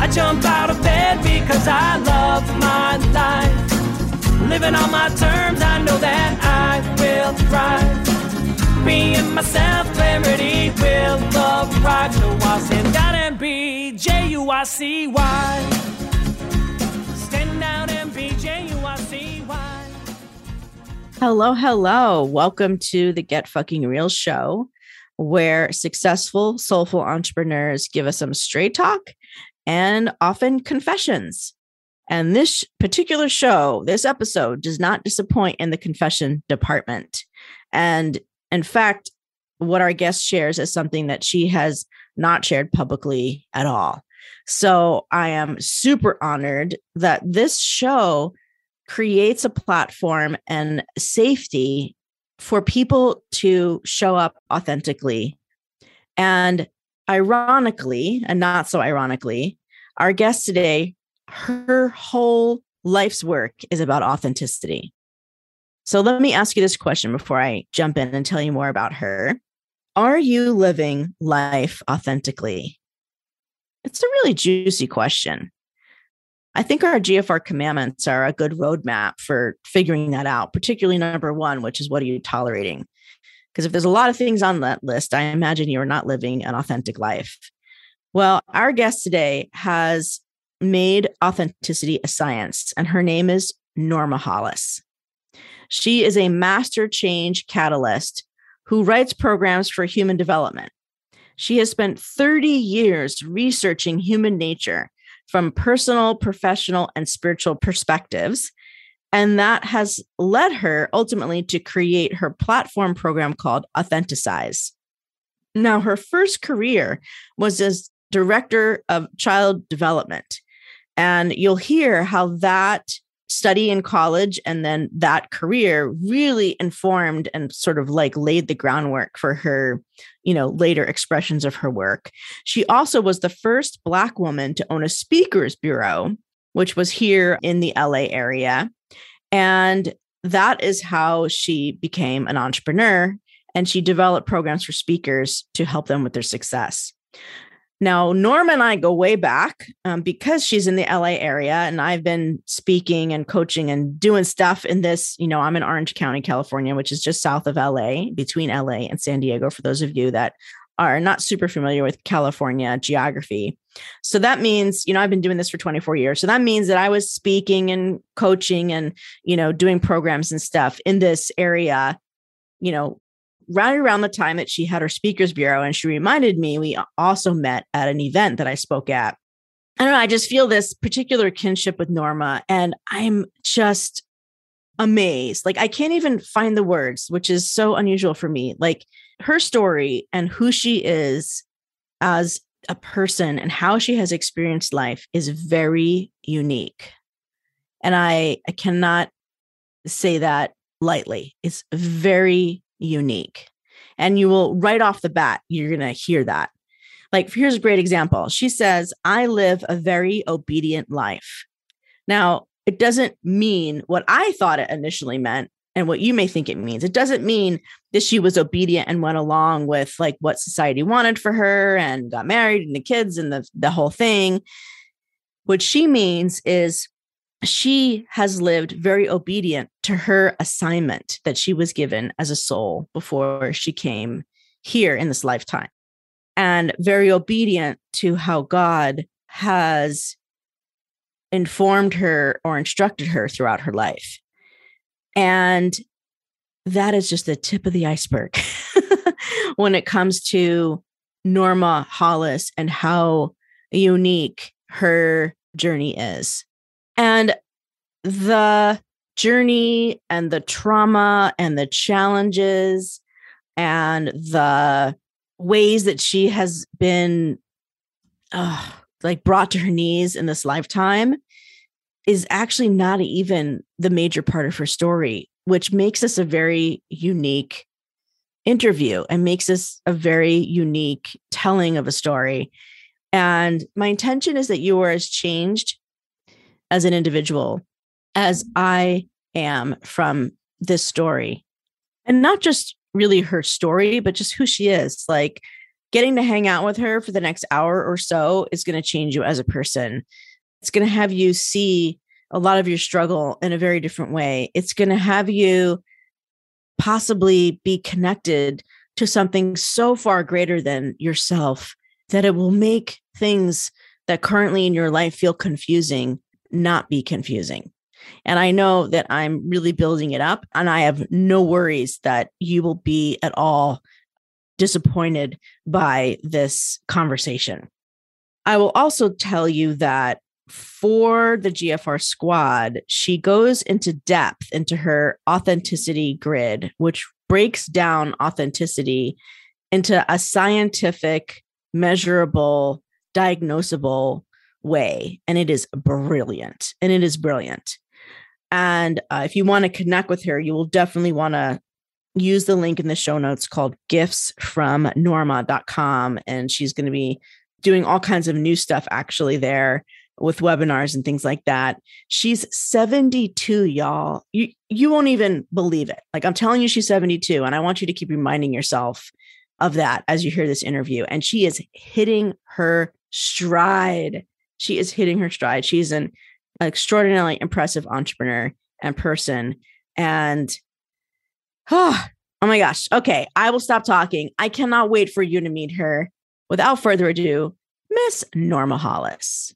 I jump out of bed because I love my life. Living on my terms, I know that I will thrive. Being myself, clarity will arrive. So I'll stand out and be J U I C Y. Stand out and be J U I C Y. Hello, hello. Welcome to the Get Fucking Real show, where successful, soulful entrepreneurs give us some straight talk and often confessions. And this particular show, this episode, does not disappoint in the confession department. And in fact, what our guest shares is something that she has not shared publicly at all. So I am super honored that this show creates a platform and safety for people to show up authentically. And ironically, and not so ironically, our guest today, her whole life's work is about authenticity. So let me ask you this question before I jump in and tell you more about her. Are you living life authentically? It's a really juicy question. I think our GFR commandments are a good roadmap for figuring that out, particularly number one, which is what are you tolerating? Because if there's a lot of things on that list, I imagine you are not living an authentic life. Well, our guest today has made authenticity a science, and her name is Norma Hollis. She is a master change catalyst who writes programs for human development. She has spent 30 years researching human nature from personal, professional, and spiritual perspectives. And that has led her ultimately to create her platform program called Authenticize. Now, her first career was as director of child development. And you'll hear how that study in college and then that career really informed and sort of like laid the groundwork for her you know later expressions of her work. She also was the first black woman to own a speakers bureau which was here in the la area. And that is how she became an entrepreneur and she developed programs for speakers to help them with their success now, Norma and I go way back um, because she's in the LA area and I've been speaking and coaching and doing stuff in this. You know, I'm in Orange County, California, which is just south of LA, between LA and San Diego, for those of you that are not super familiar with California geography. So that means, you know, I've been doing this for 24 years. So that means that I was speaking and coaching and, you know, doing programs and stuff in this area, you know, right around the time that she had her speakers bureau and she reminded me we also met at an event that I spoke at. I don't know, I just feel this particular kinship with Norma and I'm just amazed. Like I can't even find the words, which is so unusual for me. Like her story and who she is as a person and how she has experienced life is very unique. And I I cannot say that lightly. It's very unique. And you will right off the bat, you're going to hear that. Like, here's a great example. She says, I live a very obedient life. Now, it doesn't mean what I thought it initially meant and what you may think it means. It doesn't mean that she was obedient and went along with like what society wanted for her and got married and the kids and the, the whole thing. What she means is she has lived very obedient to her assignment that she was given as a soul before she came here in this lifetime, and very obedient to how God has informed her or instructed her throughout her life. And that is just the tip of the iceberg when it comes to Norma Hollis and how unique her journey is. And the journey and the trauma and the challenges and the ways that she has been uh, like brought to her knees in this lifetime is actually not even the major part of her story, which makes us a very unique interview and makes us a very unique telling of a story. And my intention is that you are as changed as an individual as I am from this story. And not just really her story, but just who she is. Like getting to hang out with her for the next hour or so is going to change you as a person. It's going to have you see a lot of your struggle in a very different way. It's going to have you possibly be connected to something so far greater than yourself that it will make things that currently in your life feel confusing not be confusing. And I know that I'm really building it up, and I have no worries that you will be at all disappointed by this conversation. I will also tell you that for the GFR squad, she goes into depth into her authenticity grid, which breaks down authenticity into a scientific, measurable, diagnosable way. And it is brilliant. And it is brilliant. And uh, if you want to connect with her, you will definitely want to use the link in the show notes called giftsfromnorma.com. And she's going to be doing all kinds of new stuff actually there with webinars and things like that. She's 72, y'all. You you won't even believe it. Like I'm telling you she's 72 and I want you to keep reminding yourself of that as you hear this interview and she is hitting her stride. She is hitting her stride. She's an extraordinarily impressive entrepreneur and person. And oh, oh my gosh. Okay, I will stop talking. I cannot wait for you to meet her. Without further ado, Miss Norma Hollis.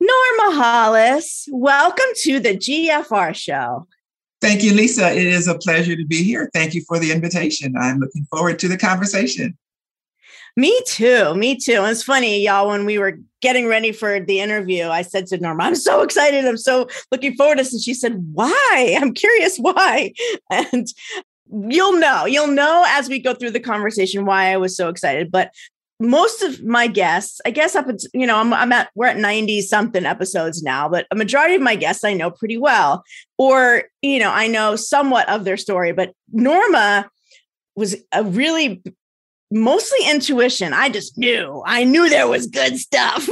Norma Hollis, welcome to the GFR show. Thank you, Lisa. It is a pleasure to be here. Thank you for the invitation. I'm looking forward to the conversation. Me too. Me too. And it's funny, y'all, when we were getting ready for the interview, I said to Norma, I'm so excited. I'm so looking forward to this. And she said, Why? I'm curious why. And you'll know, you'll know as we go through the conversation why I was so excited. But most of my guests, I guess up at, you know, I'm, I'm at, we're at 90 something episodes now, but a majority of my guests I know pretty well, or, you know, I know somewhat of their story, but Norma was a really mostly intuition. I just knew, I knew there was good stuff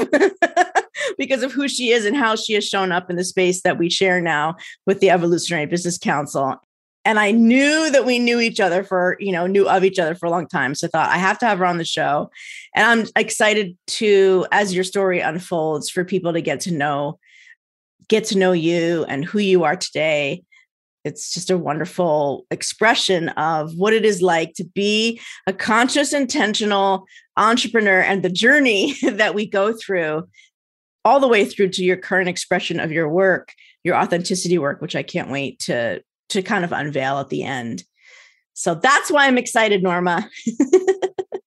because of who she is and how she has shown up in the space that we share now with the Evolutionary Business Council. And I knew that we knew each other for, you know, knew of each other for a long time. So I thought I have to have her on the show. And I'm excited to, as your story unfolds, for people to get to know, get to know you and who you are today it's just a wonderful expression of what it is like to be a conscious, intentional entrepreneur and the journey that we go through all the way through to your current expression of your work, your authenticity work, which I can't wait to to kind of unveil at the end. So that's why I'm excited, Norma.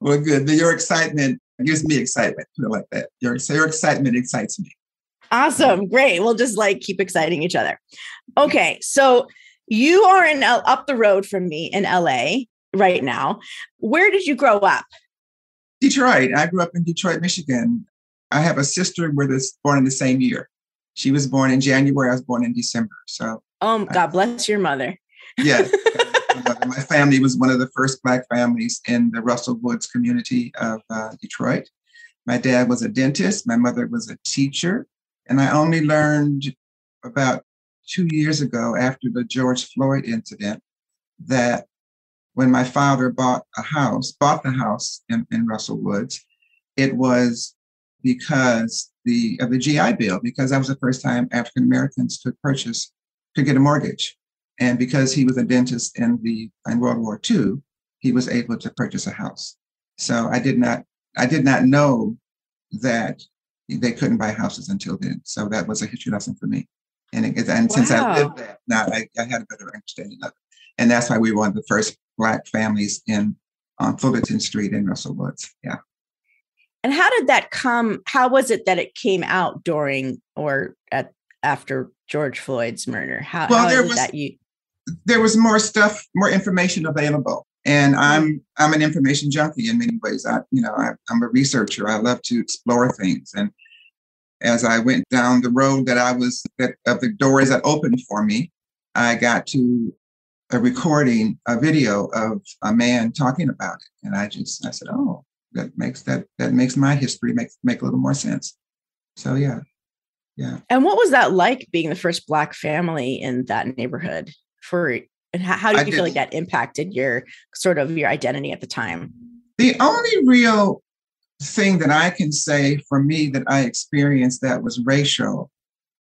well, good. Your excitement gives me excitement. Feel like that. Your, so your excitement excites me. Awesome. Great. We'll just like keep exciting each other. Okay. So you are in L- up the road from me in LA right now. Where did you grow up? Detroit. I grew up in Detroit, Michigan. I have a sister with us born in the same year. She was born in January. I was born in December. So, um, God bless your mother. Yeah. my family was one of the first Black families in the Russell Woods community of uh, Detroit. My dad was a dentist. My mother was a teacher. And I only learned about two years ago after the George Floyd incident that when my father bought a house, bought the house in, in Russell Woods, it was because the of the GI Bill, because that was the first time African Americans could purchase, could get a mortgage. And because he was a dentist in the in World War II, he was able to purchase a house. So I did not I did not know that they couldn't buy houses until then. So that was a history lesson for me. And, it, and since I lived that, now I, I, had a better understanding of it. And that's why we were one of the first Black families in on Fullerton Street in Russell Woods. Yeah. And how did that come? How was it that it came out during or at after George Floyd's murder? How, well, how there was, that you? There was more stuff, more information available. And I'm I'm an information junkie in many ways. I you know I, I'm a researcher. I love to explore things. And as I went down the road that I was that of the doors that opened for me, I got to a recording, a video of a man talking about it, and I just I said, oh, that makes that that makes my history make make a little more sense. So yeah, yeah. And what was that like being the first black family in that neighborhood for and how, how did you feel like that impacted your sort of your identity at the time? The only real thing that I can say for me that I experienced that was racial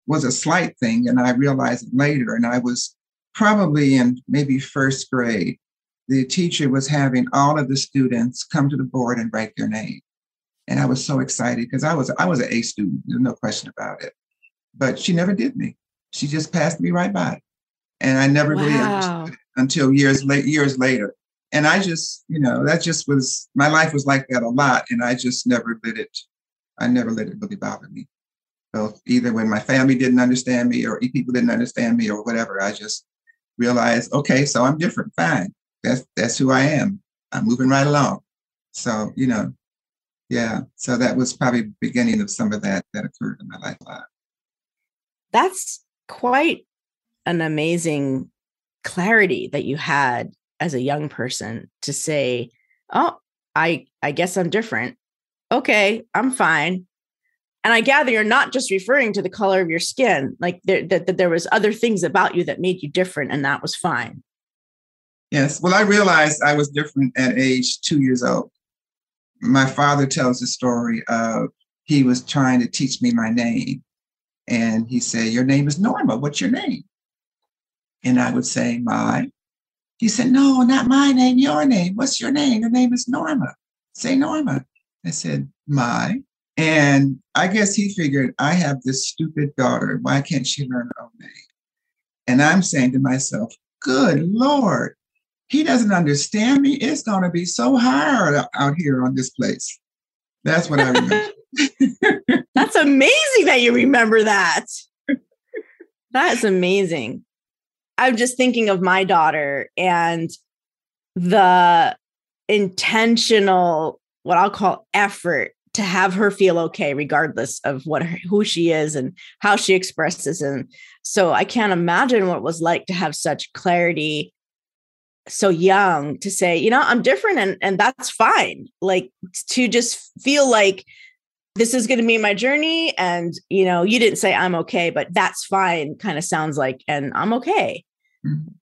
was a slight thing, and I realized it later. And I was probably in maybe first grade. The teacher was having all of the students come to the board and write their name. And I was so excited because I was I was an A student, there's no question about it. But she never did me. She just passed me right by. And I never wow. really understood it until years late years later. And I just, you know, that just was my life was like that a lot. And I just never let it, I never let it really bother me. So either when my family didn't understand me or people didn't understand me or whatever, I just realized, okay, so I'm different. Fine. That's that's who I am. I'm moving right along. So, you know, yeah. So that was probably the beginning of some of that that occurred in my life a lot. That's quite an amazing clarity that you had as a young person to say, "Oh, I I guess I'm different. Okay, I'm fine." And I gather you're not just referring to the color of your skin, like there, that, that there was other things about you that made you different, and that was fine. Yes. Well, I realized I was different at age two years old. My father tells the story of he was trying to teach me my name. And he said, Your name is Norma. What's your name? And I would say, My. He said, No, not my name, your name. What's your name? Your name is Norma. Say Norma. I said, My. And I guess he figured, I have this stupid daughter. Why can't she learn her own name? And I'm saying to myself, Good Lord, he doesn't understand me. It's going to be so hard out here on this place. That's what I remember. That's amazing that you remember that. That's amazing. I'm just thinking of my daughter and the intentional, what I'll call effort to have her feel okay, regardless of what her, who she is and how she expresses. And so I can't imagine what it was like to have such clarity so young to say, you know, I'm different and and that's fine. Like to just feel like this is going to be my journey and you know, you didn't say I'm okay, but that's fine kind of sounds like and I'm okay. Mm-hmm.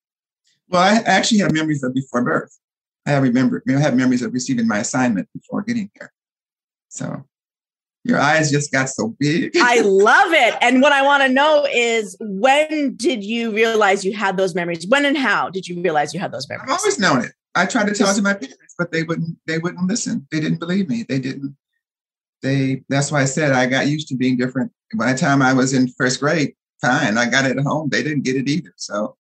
Well, I actually have memories of before birth. I have remember I have memories of receiving my assignment before getting here. So your eyes just got so big. I love it. And what I want to know is when did you realize you had those memories? When and how did you realize you had those memories? I've always known it. I tried to tell it to my parents, but they wouldn't they wouldn't listen. They didn't believe me. They didn't they that's why I said I got used to being different. By the time I was in first grade, fine. I got it at home. They didn't get it either. So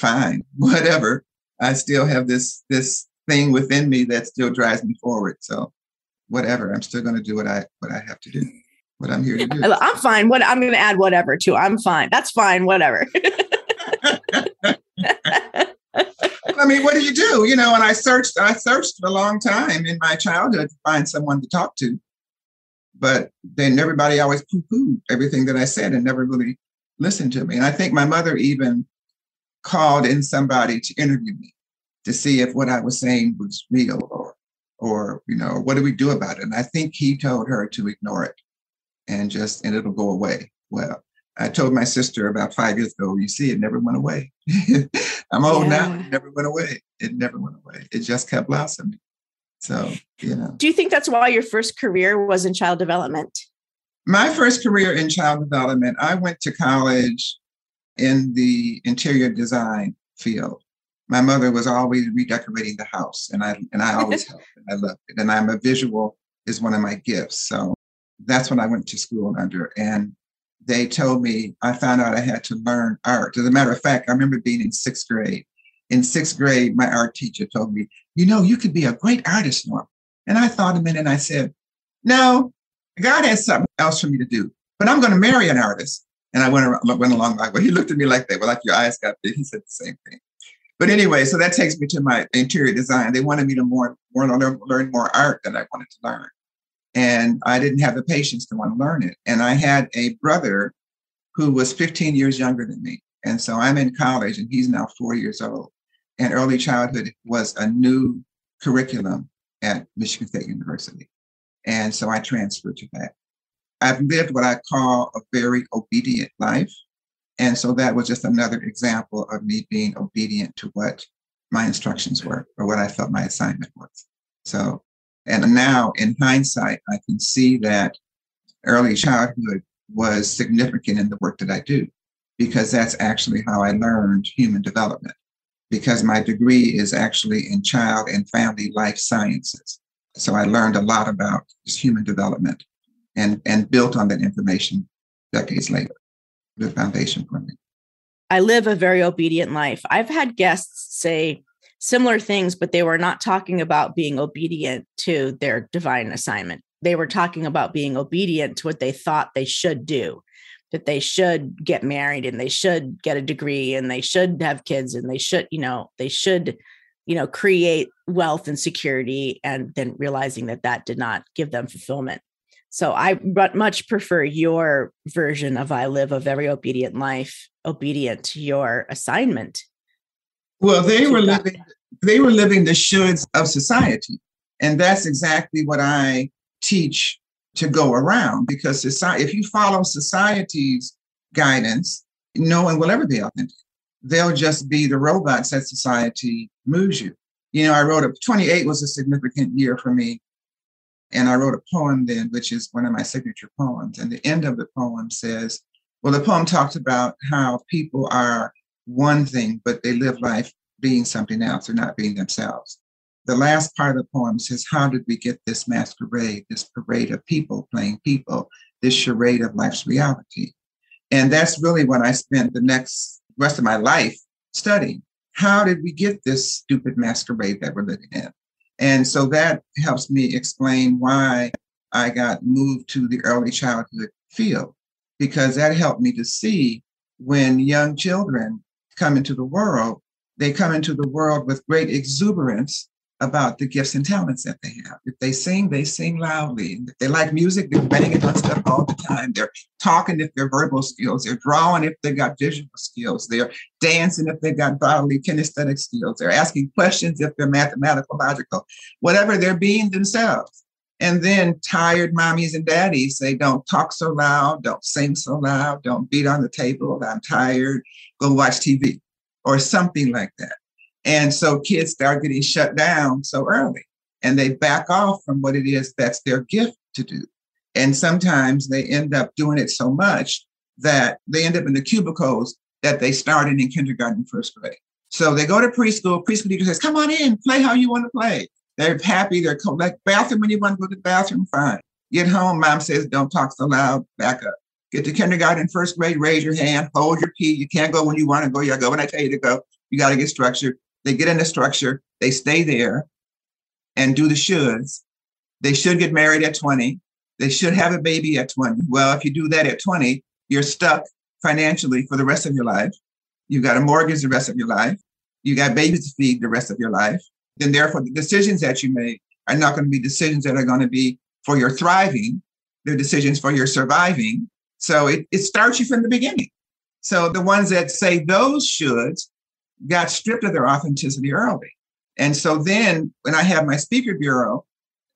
fine, whatever. I still have this this thing within me that still drives me forward. So whatever. I'm still going to do what I what I have to do. What I'm here to do. I'm fine. What I'm going to add whatever too. I'm fine. That's fine. Whatever. I mean, what do you do? You know, and I searched. I searched a long time in my childhood to find someone to talk to, but then everybody always poo-pooed everything that I said and never really listened to me. And I think my mother even called in somebody to interview me to see if what I was saying was real or or you know what do we do about it? And i think he told her to ignore it and just and it'll go away. Well i told my sister about five years ago you see it never went away. I'm old yeah. now it never went away. It never went away. It just kept blossoming. So you know. Do you think that's why your first career was in child development? My first career in child development i went to college in the interior design field my mother was always redecorating the house and I and I always helped and I loved it. And I'm a visual is one of my gifts. So that's when I went to school under. And they told me, I found out I had to learn art. As a matter of fact, I remember being in sixth grade. In sixth grade, my art teacher told me, You know, you could be a great artist, Norm. And I thought a minute and I said, No, God has something else for me to do, but I'm going to marry an artist. And I went, around, went along like, well, he looked at me like that. Well, like your eyes got big. He said the same thing. But anyway, so that takes me to my interior design. They wanted me to more, more learn, learn more art than I wanted to learn. And I didn't have the patience to want to learn it. And I had a brother who was 15 years younger than me. And so I'm in college and he's now four years old. And early childhood was a new curriculum at Michigan State University. And so I transferred to that. I've lived what I call a very obedient life. And so that was just another example of me being obedient to what my instructions were or what I felt my assignment was. So, and now in hindsight, I can see that early childhood was significant in the work that I do because that's actually how I learned human development because my degree is actually in child and family life sciences. So I learned a lot about human development and, and built on that information decades later, the foundation for me. I live a very obedient life. I've had guests say similar things, but they were not talking about being obedient to their divine assignment. They were talking about being obedient to what they thought they should do, that they should get married and they should get a degree and they should have kids and they should, you know, they should you know create wealth and security and then realizing that that did not give them fulfillment so i much prefer your version of i live a very obedient life obedient to your assignment well they were living they were living the shoulds of society and that's exactly what i teach to go around because society if you follow society's guidance no one will ever be authentic they'll just be the robots that society moves you. You know, I wrote a 28 was a significant year for me. And I wrote a poem then, which is one of my signature poems. And the end of the poem says, well, the poem talks about how people are one thing, but they live life being something else or not being themselves. The last part of the poem says, How did we get this masquerade, this parade of people playing people, this charade of life's reality? And that's really what I spent the next rest of my life studying how did we get this stupid masquerade that we're living in? And so that helps me explain why I got moved to the early childhood field, because that helped me to see when young children come into the world, they come into the world with great exuberance about the gifts and talents that they have. If they sing, they sing loudly. If they like music, they're banging on stuff all the time. They're talking if they're verbal skills. They're drawing if they got visual skills. They're dancing if they got bodily kinesthetic skills. They're asking questions if they're mathematical, logical, whatever they're being themselves. And then tired mommies and daddies say, don't talk so loud, don't sing so loud, don't beat on the table, I'm tired, go watch TV or something like that. And so kids start getting shut down so early and they back off from what it is that's their gift to do. And sometimes they end up doing it so much that they end up in the cubicles that they started in kindergarten, first grade. So they go to preschool, preschool teacher says, come on in, play how you want to play. They're happy, they're cold. Like bathroom when you want to go to the bathroom, fine. Get home, mom says, don't talk so loud, back up. Get to kindergarten, first grade, raise your hand, hold your pee. You can't go when you want to go. You go when I tell you to go. You got to get structured. They get in the structure, they stay there and do the shoulds. They should get married at 20. They should have a baby at 20. Well, if you do that at 20, you're stuck financially for the rest of your life. You've got a mortgage the rest of your life. You got babies to feed the rest of your life. Then, therefore, the decisions that you make are not going to be decisions that are going to be for your thriving. They're decisions for your surviving. So it, it starts you from the beginning. So the ones that say those shoulds got stripped of their authenticity early. And so then when I had my speaker bureau,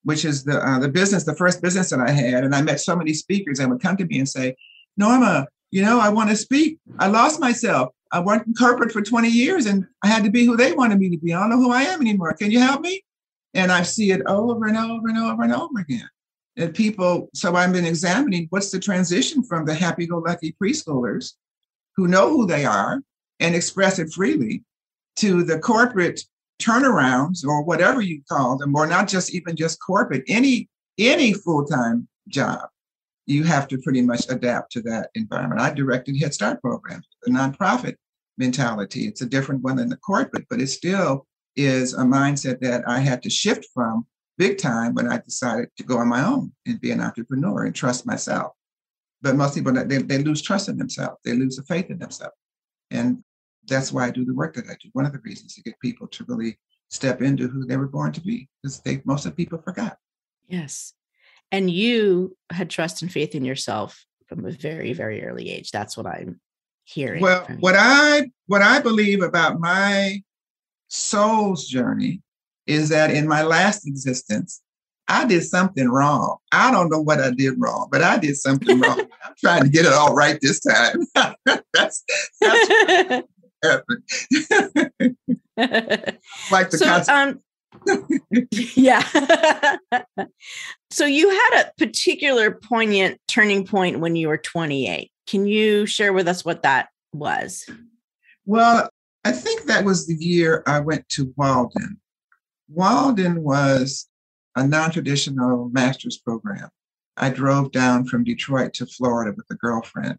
which is the uh, the business, the first business that I had, and I met so many speakers and would come to me and say, Norma, you know, I want to speak. I lost myself. I worked in corporate for 20 years and I had to be who they wanted me to be. I don't know who I am anymore. Can you help me? And I see it over and over and over and over again. And people, so I've been examining what's the transition from the happy go lucky preschoolers who know who they are and express it freely to the corporate turnarounds or whatever you call them, or not just even just corporate, any any full-time job you have to pretty much adapt to that environment. I directed Head Start programs, the nonprofit mentality. It's a different one than the corporate, but it still is a mindset that I had to shift from big time when I decided to go on my own and be an entrepreneur and trust myself. But most people, they, they lose trust in themselves. They lose the faith in themselves. And that's why I do the work that I do. One of the reasons to get people to really step into who they were born to be, because they most of the people forgot. Yes. And you had trust and faith in yourself from a very, very early age. That's what I'm hearing. Well, what I what I believe about my soul's journey is that in my last existence, I did something wrong. I don't know what I did wrong, but I did something wrong. I'm trying to get it all right this time. that's, that's happened. like the so, um, yeah. so you had a particular poignant turning point when you were 28. Can you share with us what that was? Well, I think that was the year I went to Walden. Walden was a non traditional master's program. I drove down from Detroit to Florida with a girlfriend.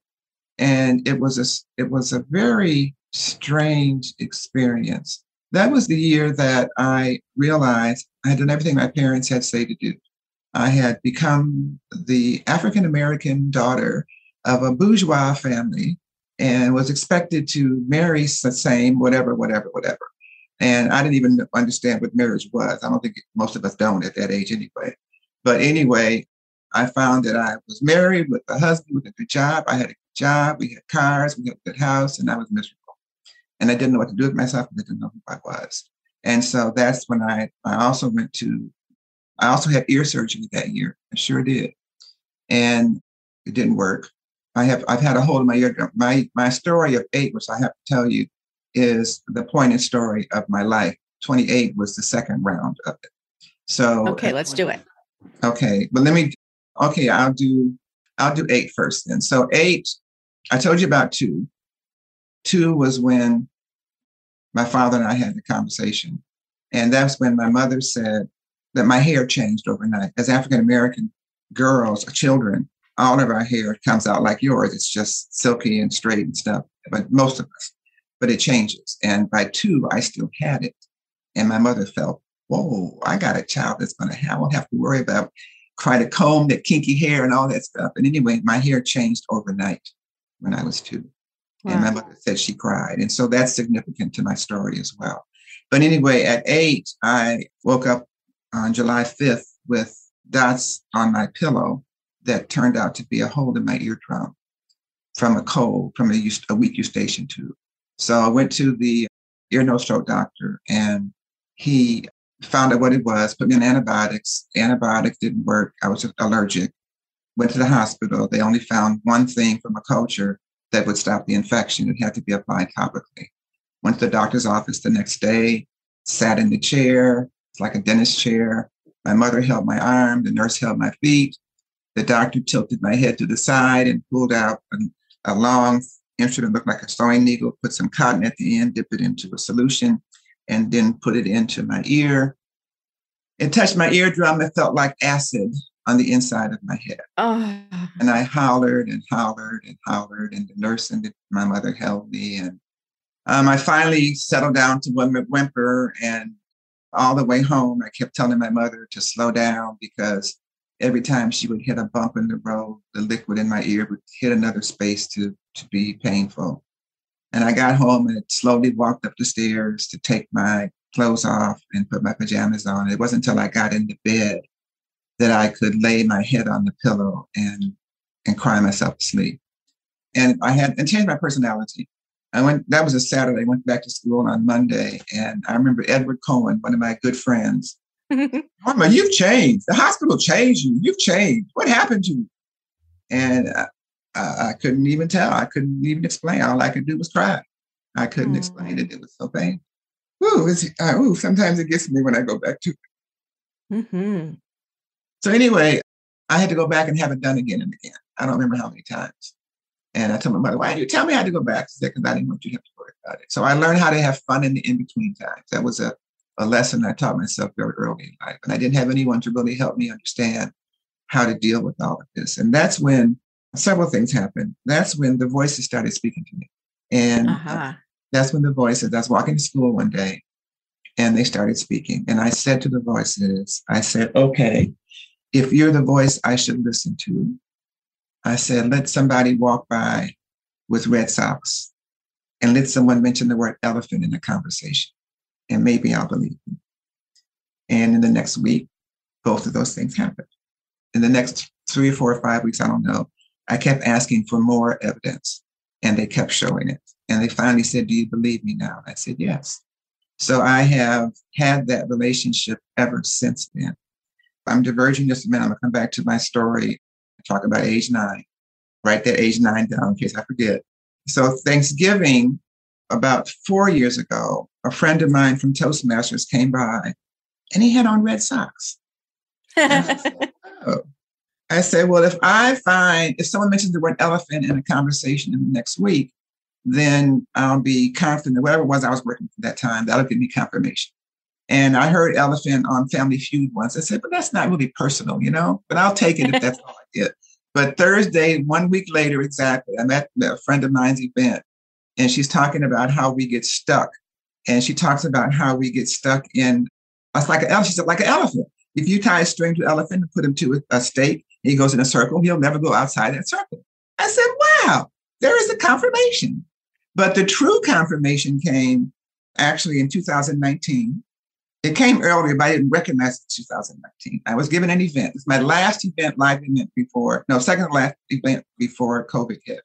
And it was a, it was a very strange experience. That was the year that I realized I had done everything my parents had said to do. I had become the African American daughter of a bourgeois family and was expected to marry the same, whatever, whatever, whatever. And I didn't even understand what marriage was. I don't think most of us don't at that age anyway. But anyway, I found that I was married with a husband with a good job. I had a good job. We had cars. We had a good house, and I was miserable. And I didn't know what to do with myself. I didn't know who I was. And so that's when I, I also went to, I also had ear surgery that year. I sure did. And it didn't work. I have I've had a hold of my eardrum. My my story of eight, which I have to tell you, is the poignant story of my life. 28 was the second round of it. So okay, let's do it. Okay, but let me okay, I'll do I'll do eight first then. So eight, I told you about two. Two was when my father and I had the conversation. And that's when my mother said that my hair changed overnight. As African American girls, children, all of our hair comes out like yours. It's just silky and straight and stuff, but most of us, but it changes. And by two, I still had it. And my mother felt, whoa, I got a child that's going to have, I won't have to worry about trying to comb that kinky hair and all that stuff. And anyway, my hair changed overnight when I was two. Wow. And my mother said she cried. And so that's significant to my story as well. But anyway, at eight, I woke up on July 5th with dots on my pillow that turned out to be a hole in my eardrum from a cold, from a, a weak eustachian tube. So I went to the ear, nose, throat doctor and he found out what it was, put me on antibiotics. Antibiotics didn't work. I was allergic. Went to the hospital. They only found one thing from a culture that would stop the infection. It had to be applied topically. Went to the doctor's office the next day, sat in the chair. It's like a dentist chair. My mother held my arm. The nurse held my feet. The doctor tilted my head to the side and pulled out a, a long instrument, looked like a sewing needle, put some cotton at the end, dip it into a solution, and then put it into my ear. It touched my eardrum. It felt like acid on the inside of my head. Oh. And I hollered and hollered and hollered, and the nurse and the, my mother held me. And um, I finally settled down to whimper. And all the way home, I kept telling my mother to slow down because every time she would hit a bump in the road, the liquid in my ear would hit another space to, to be painful. And I got home and slowly walked up the stairs to take my clothes off and put my pajamas on. It wasn't until I got into bed that I could lay my head on the pillow and and cry myself to sleep. And I had and changed my personality. I went that was a Saturday, I went back to school on Monday. And I remember Edward Cohen, one of my good friends, Mama, you've changed. The hospital changed you. You've changed. What happened to you? And I, I, couldn't even tell. I couldn't even explain. All I could do was cry. I couldn't mm. explain it. It was so painful. Ooh, it's, uh, ooh, sometimes it gets me when I go back to it. Mm-hmm. So anyway, I had to go back and have it done again and again. I don't remember how many times. And I told my mother, why did you tell me I had to go back? She said, because I didn't want you to have to worry about it. So I learned how to have fun in the in-between times. That was a a lesson I taught myself very early in life. And I didn't have anyone to really help me understand how to deal with all of this. And that's when several things happened. That's when the voices started speaking to me. And uh-huh. that's when the voices, I was walking to school one day and they started speaking. And I said to the voices, I said, okay, if you're the voice I should listen to, I said, let somebody walk by with red socks and let someone mention the word elephant in the conversation. And maybe I'll believe you. And in the next week, both of those things happened. In the next three or four or five weeks, I don't know, I kept asking for more evidence and they kept showing it. And they finally said, Do you believe me now? I said, Yes. So I have had that relationship ever since then. I'm diverging just a minute. I'm going to come back to my story, talk about age nine. Write that age nine down in case I forget. So, Thanksgiving, about four years ago, a friend of mine from Toastmasters came by and he had on red socks. I, said, oh. I said, Well, if I find, if someone mentions the word elephant in a conversation in the next week, then I'll be confident, that whatever it was I was working for that time, that'll give me confirmation. And I heard Elephant on Family Feud once. I said, but that's not really personal, you know, but I'll take it if that's all I get. But Thursday, one week later, exactly, I'm at a friend of mine's event and she's talking about how we get stuck. And she talks about how we get stuck in, it's like an elephant. She said, like an elephant. If you tie a string to an elephant and put him to a, a stake, he goes in a circle, he'll never go outside that circle. I said, wow, there is a confirmation. But the true confirmation came actually in 2019. It came earlier, but I didn't recognize it in 2019. I was given an event. It's my last event, live event before, no, second last event before COVID hit.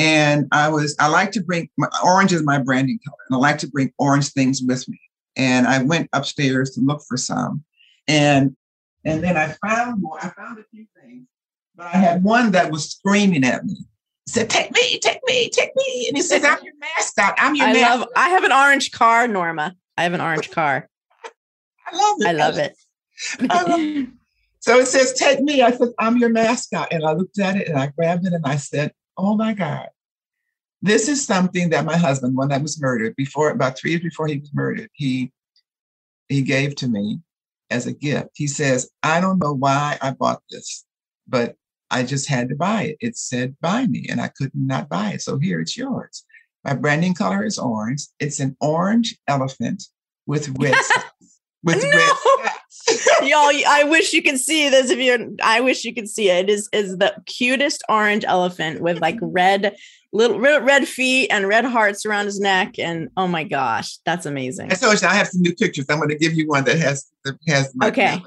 And I was, I like to bring, my, orange is my branding color, and I like to bring orange things with me. And I went upstairs to look for some. And and then I found more. I found a few things, but I had one that was screaming at me He said, "Take me, take me, take me," and he says, "I'm your mascot. I'm your." I mascot. love. I have an orange car, Norma. I have an orange car. I love it. I love it. I love it. So it says, "Take me." I said, "I'm your mascot," and I looked at it and I grabbed it and I said, "Oh my God." This is something that my husband, when I was murdered, before about three years before he was murdered, he he gave to me as a gift. He says, I don't know why I bought this, but I just had to buy it. It said buy me, and I could not buy it. So here it's yours. My branding color is orange. It's an orange elephant with red with no! red Y'all, I wish you could see this if you're I wish you could see it. It is is the cutest orange elephant with like red little red feet and red hearts around his neck. And oh my gosh, that's amazing. So I have some new pictures. I'm going to give you one that has that has okay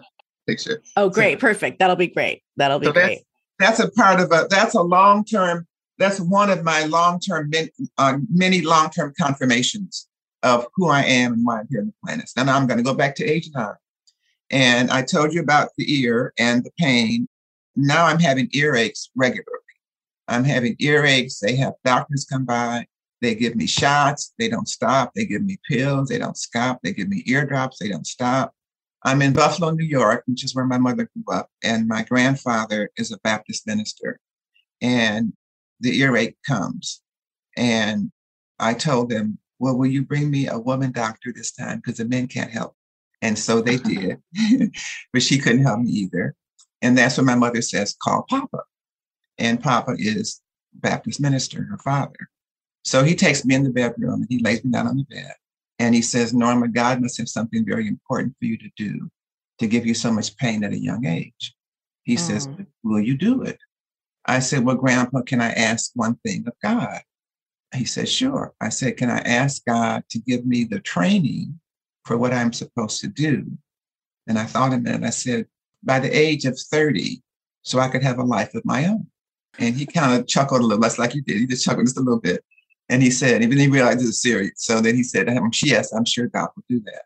picture. Oh, great, so, perfect. That'll be great. That'll be so great that's a part of a that's a long term that's one of my long term uh, many long term confirmations of who I am and why I'm here on the planet. And I'm going to go back to age nine. And I told you about the ear and the pain. Now I'm having earaches regularly. I'm having earaches. They have doctors come by. They give me shots. They don't stop. They give me pills. They don't stop. They give me eardrops. They don't stop. I'm in Buffalo, New York, which is where my mother grew up, and my grandfather is a Baptist minister. And the earache comes. And I told them, Well, will you bring me a woman doctor this time? Because the men can't help. And so they did, but she couldn't help me either. And that's when my mother says, Call Papa. And Papa is Baptist minister, her father. So he takes me in the bedroom and he lays me down on the bed. And he says, Norma, God must have something very important for you to do to give you so much pain at a young age. He mm. says, Will you do it? I said, Well, Grandpa, can I ask one thing of God? He said, Sure. I said, Can I ask God to give me the training for what I'm supposed to do? And I thought a minute. I said, By the age of 30, so I could have a life of my own. And he kind of chuckled a little, less like you did. He just chuckled just a little bit. And he said, even he realized it was serious. So then he said, yes, I'm sure God will do that.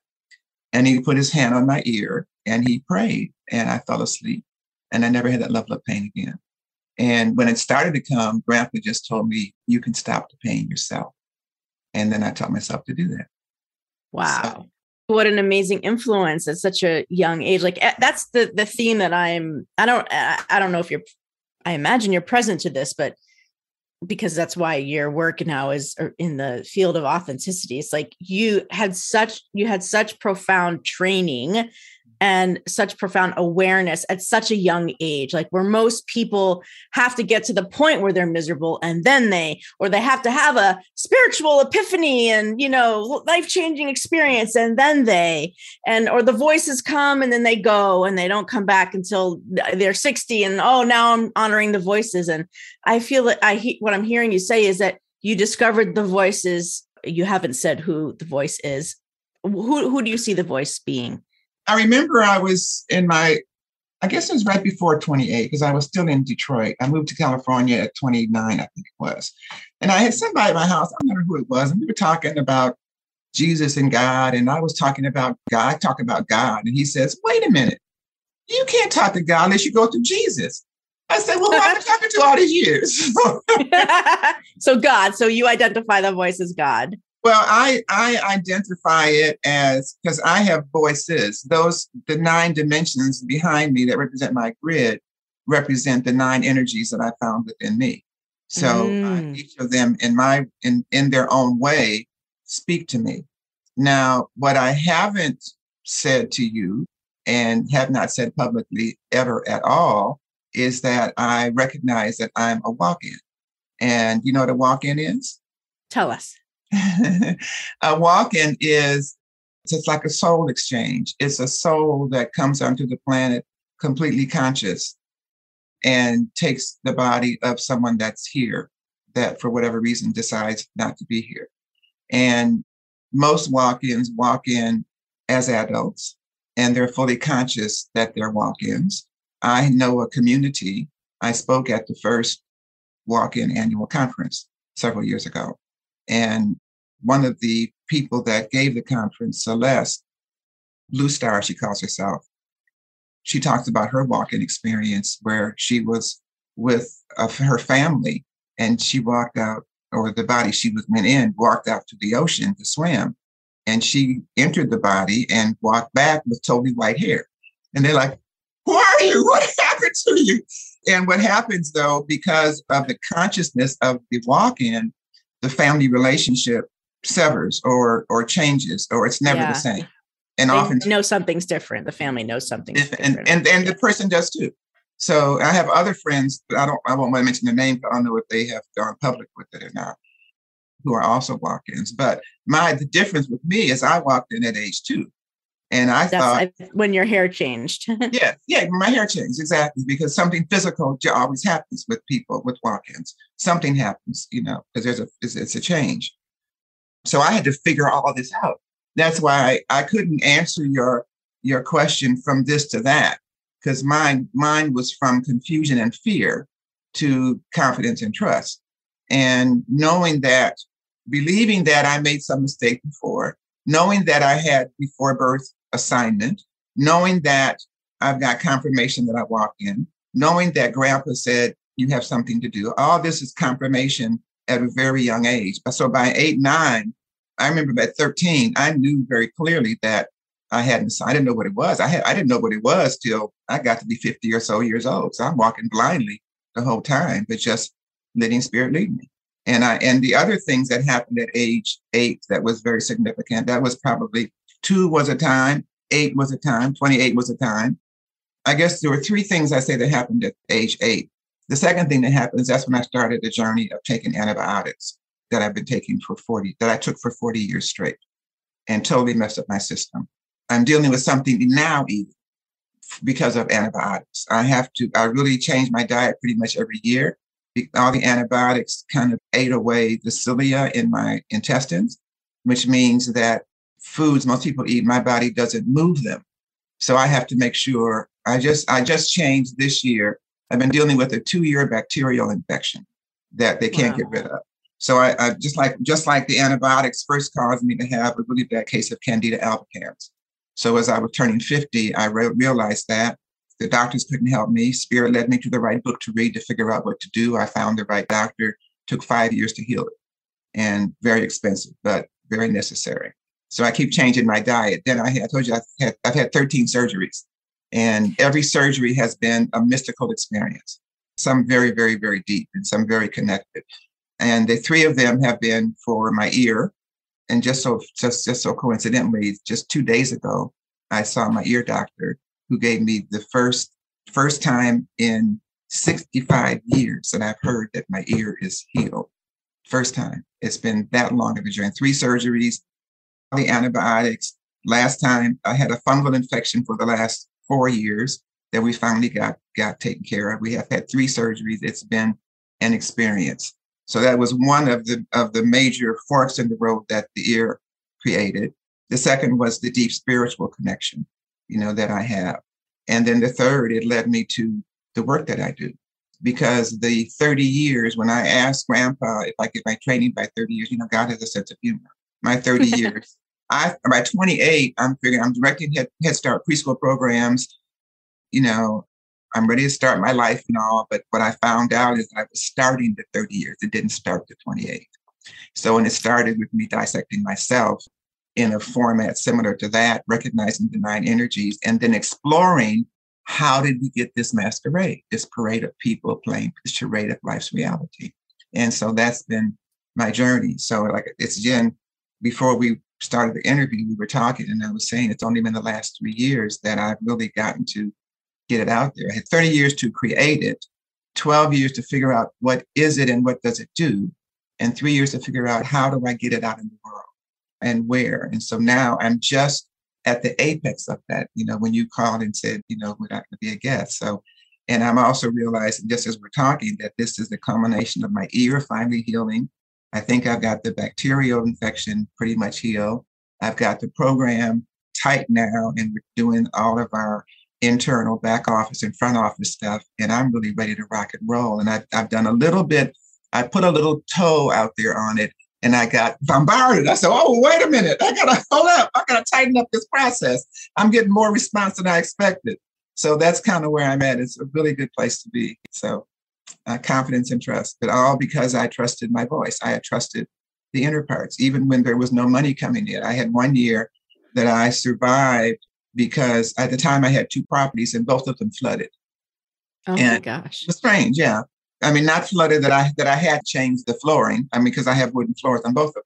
And he put his hand on my ear and he prayed and I fell asleep and I never had that level of pain again. And when it started to come, Grandpa just told me, you can stop the pain yourself. And then I taught myself to do that. Wow. So, what an amazing influence at such a young age. Like eh, that's the the theme that I'm I don't I don't know if you're I imagine you're present to this, but because that's why your work now is er, in the field of authenticity it's like you had such you had such profound training and such profound awareness at such a young age like where most people have to get to the point where they're miserable and then they or they have to have a spiritual epiphany and you know life-changing experience and then they and or the voices come and then they go and they don't come back until they're 60 and oh now I'm honoring the voices. And I feel that I what I'm hearing you say is that you discovered the voices. You haven't said who the voice is. Who who do you see the voice being I remember I was in my, I guess it was right before 28 because I was still in Detroit. I moved to California at 29, I think it was. And I had somebody at my house, I don't remember who it was, and we were talking about Jesus and God. And I was talking about God, I talk about God. And he says, wait a minute, you can't talk to God unless you go through Jesus. I said, well, I've been talking to all these years. so God, so you identify the voice as God. Well, I I identify it as because I have voices. Those the nine dimensions behind me that represent my grid represent the nine energies that I found within me. So uh, mm. uh, each of them, in my in in their own way, speak to me. Now, what I haven't said to you and have not said publicly ever at all is that I recognize that I'm a walk-in. And you know what a walk-in is? Tell us. a walk-in is just like a soul exchange. It's a soul that comes onto the planet completely conscious and takes the body of someone that's here that for whatever reason decides not to be here. And most walk-ins walk in as adults and they're fully conscious that they're walk-ins. I know a community. I spoke at the first walk-in annual conference several years ago. And one of the people that gave the conference, Celeste, Blue Star, she calls herself, she talks about her walk-in experience where she was with uh, her family and she walked out, or the body she was went in, walked out to the ocean to swim. And she entered the body and walked back with totally white hair. And they're like, Who are you? What happened to you? And what happens though, because of the consciousness of the walk in, the family relationship severs or or changes or it's never yeah. the same. And they often know something's different. The family knows something and, and and, and the person does too. So i have other friends but i don't i won't want to mention their name but i don't know if they have gone public with it or not who are also walk-ins. But my the difference with me is i walked in at age two and I That's thought when your hair changed. yeah, yeah, my hair changed exactly because something physical always happens with people with walk-ins. Something happens, you know, because there's a it's, it's, a change. So I had to figure all this out. That's why I, I couldn't answer your your question from this to that because mine mine was from confusion and fear to confidence and trust, and knowing that, believing that I made some mistake before, knowing that I had before birth assignment, knowing that I've got confirmation that I walked in, knowing that grandpa said, you have something to do. All this is confirmation at a very young age. So by eight, nine, I remember at 13, I knew very clearly that I hadn't, I didn't know what it was. I had, I didn't know what it was till I got to be 50 or so years old. So I'm walking blindly the whole time, but just letting spirit lead me. And I, and the other things that happened at age eight that was very significant, that was probably two was a time, eight was a time, 28 was a time. I guess there were three things I say that happened at age eight. The second thing that happened is that's when I started the journey of taking antibiotics that I've been taking for 40, that I took for 40 years straight and totally messed up my system. I'm dealing with something now even because of antibiotics. I have to, I really change my diet pretty much every year. All the antibiotics kind of ate away the cilia in my intestines, which means that foods most people eat, my body doesn't move them. So I have to make sure I just, I just changed this year. I've been dealing with a two year bacterial infection that they can't wow. get rid of. So I, I, just like just like the antibiotics first caused me to have a really bad case of Candida albicans. So as I was turning 50, I re- realized that the doctors couldn't help me. Spirit led me to the right book to read to figure out what to do. I found the right doctor. Took five years to heal it, and very expensive, but very necessary. So I keep changing my diet. Then I, I told you I've had, I've had 13 surgeries, and every surgery has been a mystical experience. Some very, very, very deep, and some very connected. And the three of them have been for my ear. And just so just just so coincidentally, just two days ago, I saw my ear doctor who gave me the first first time in 65 years that I've heard that my ear is healed. First time. It's been that long of a journey. Three surgeries, the antibiotics. Last time I had a fungal infection for the last four years that we finally got got taken care of. We have had three surgeries. It's been an experience. So that was one of the of the major forks in the road that the ear created. The second was the deep spiritual connection, you know, that I have. And then the third, it led me to the work that I do. Because the 30 years, when I asked Grandpa if I get my training by 30 years, you know, God has a sense of humor. My 30 years, I by 28, I'm figuring I'm directing Head, Head Start preschool programs. You know, I'm ready to start my life and all. But what I found out is I was starting the 30 years. It didn't start the 28. So when it started with me dissecting myself in a format similar to that, recognizing the nine energies, and then exploring how did we get this masquerade, this parade of people playing the charade of life's reality. And so that's been my journey. So like it's Jen, before we started the interview, we were talking and I was saying it's only been the last three years that I've really gotten to get it out there. I had 30 years to create it, 12 years to figure out what is it and what does it do, and three years to figure out how do I get it out in the world and where. And so now I'm just at the apex of that, you know, when you called and said, you know, we're not going to be a guest. So, and I'm also realizing just as we're talking that this is the culmination of my ear finally healing. I think I've got the bacterial infection pretty much healed. I've got the program tight now, and we're doing all of our internal back office and front office stuff. And I'm really ready to rock and roll. And I've, I've done a little bit, I put a little toe out there on it and I got bombarded. I said, "Oh, wait a minute! I gotta hold up. I gotta tighten up this process. I'm getting more response than I expected." So that's kind of where I'm at. It's a really good place to be. So uh, confidence and trust, but all because I trusted my voice. I had trusted the inner parts, even when there was no money coming in. I had one year that I survived because at the time I had two properties and both of them flooded. Oh and my gosh. It was strange, yeah. I mean, not flooded that I that I had changed the flooring. I mean, because I have wooden floors on both of them.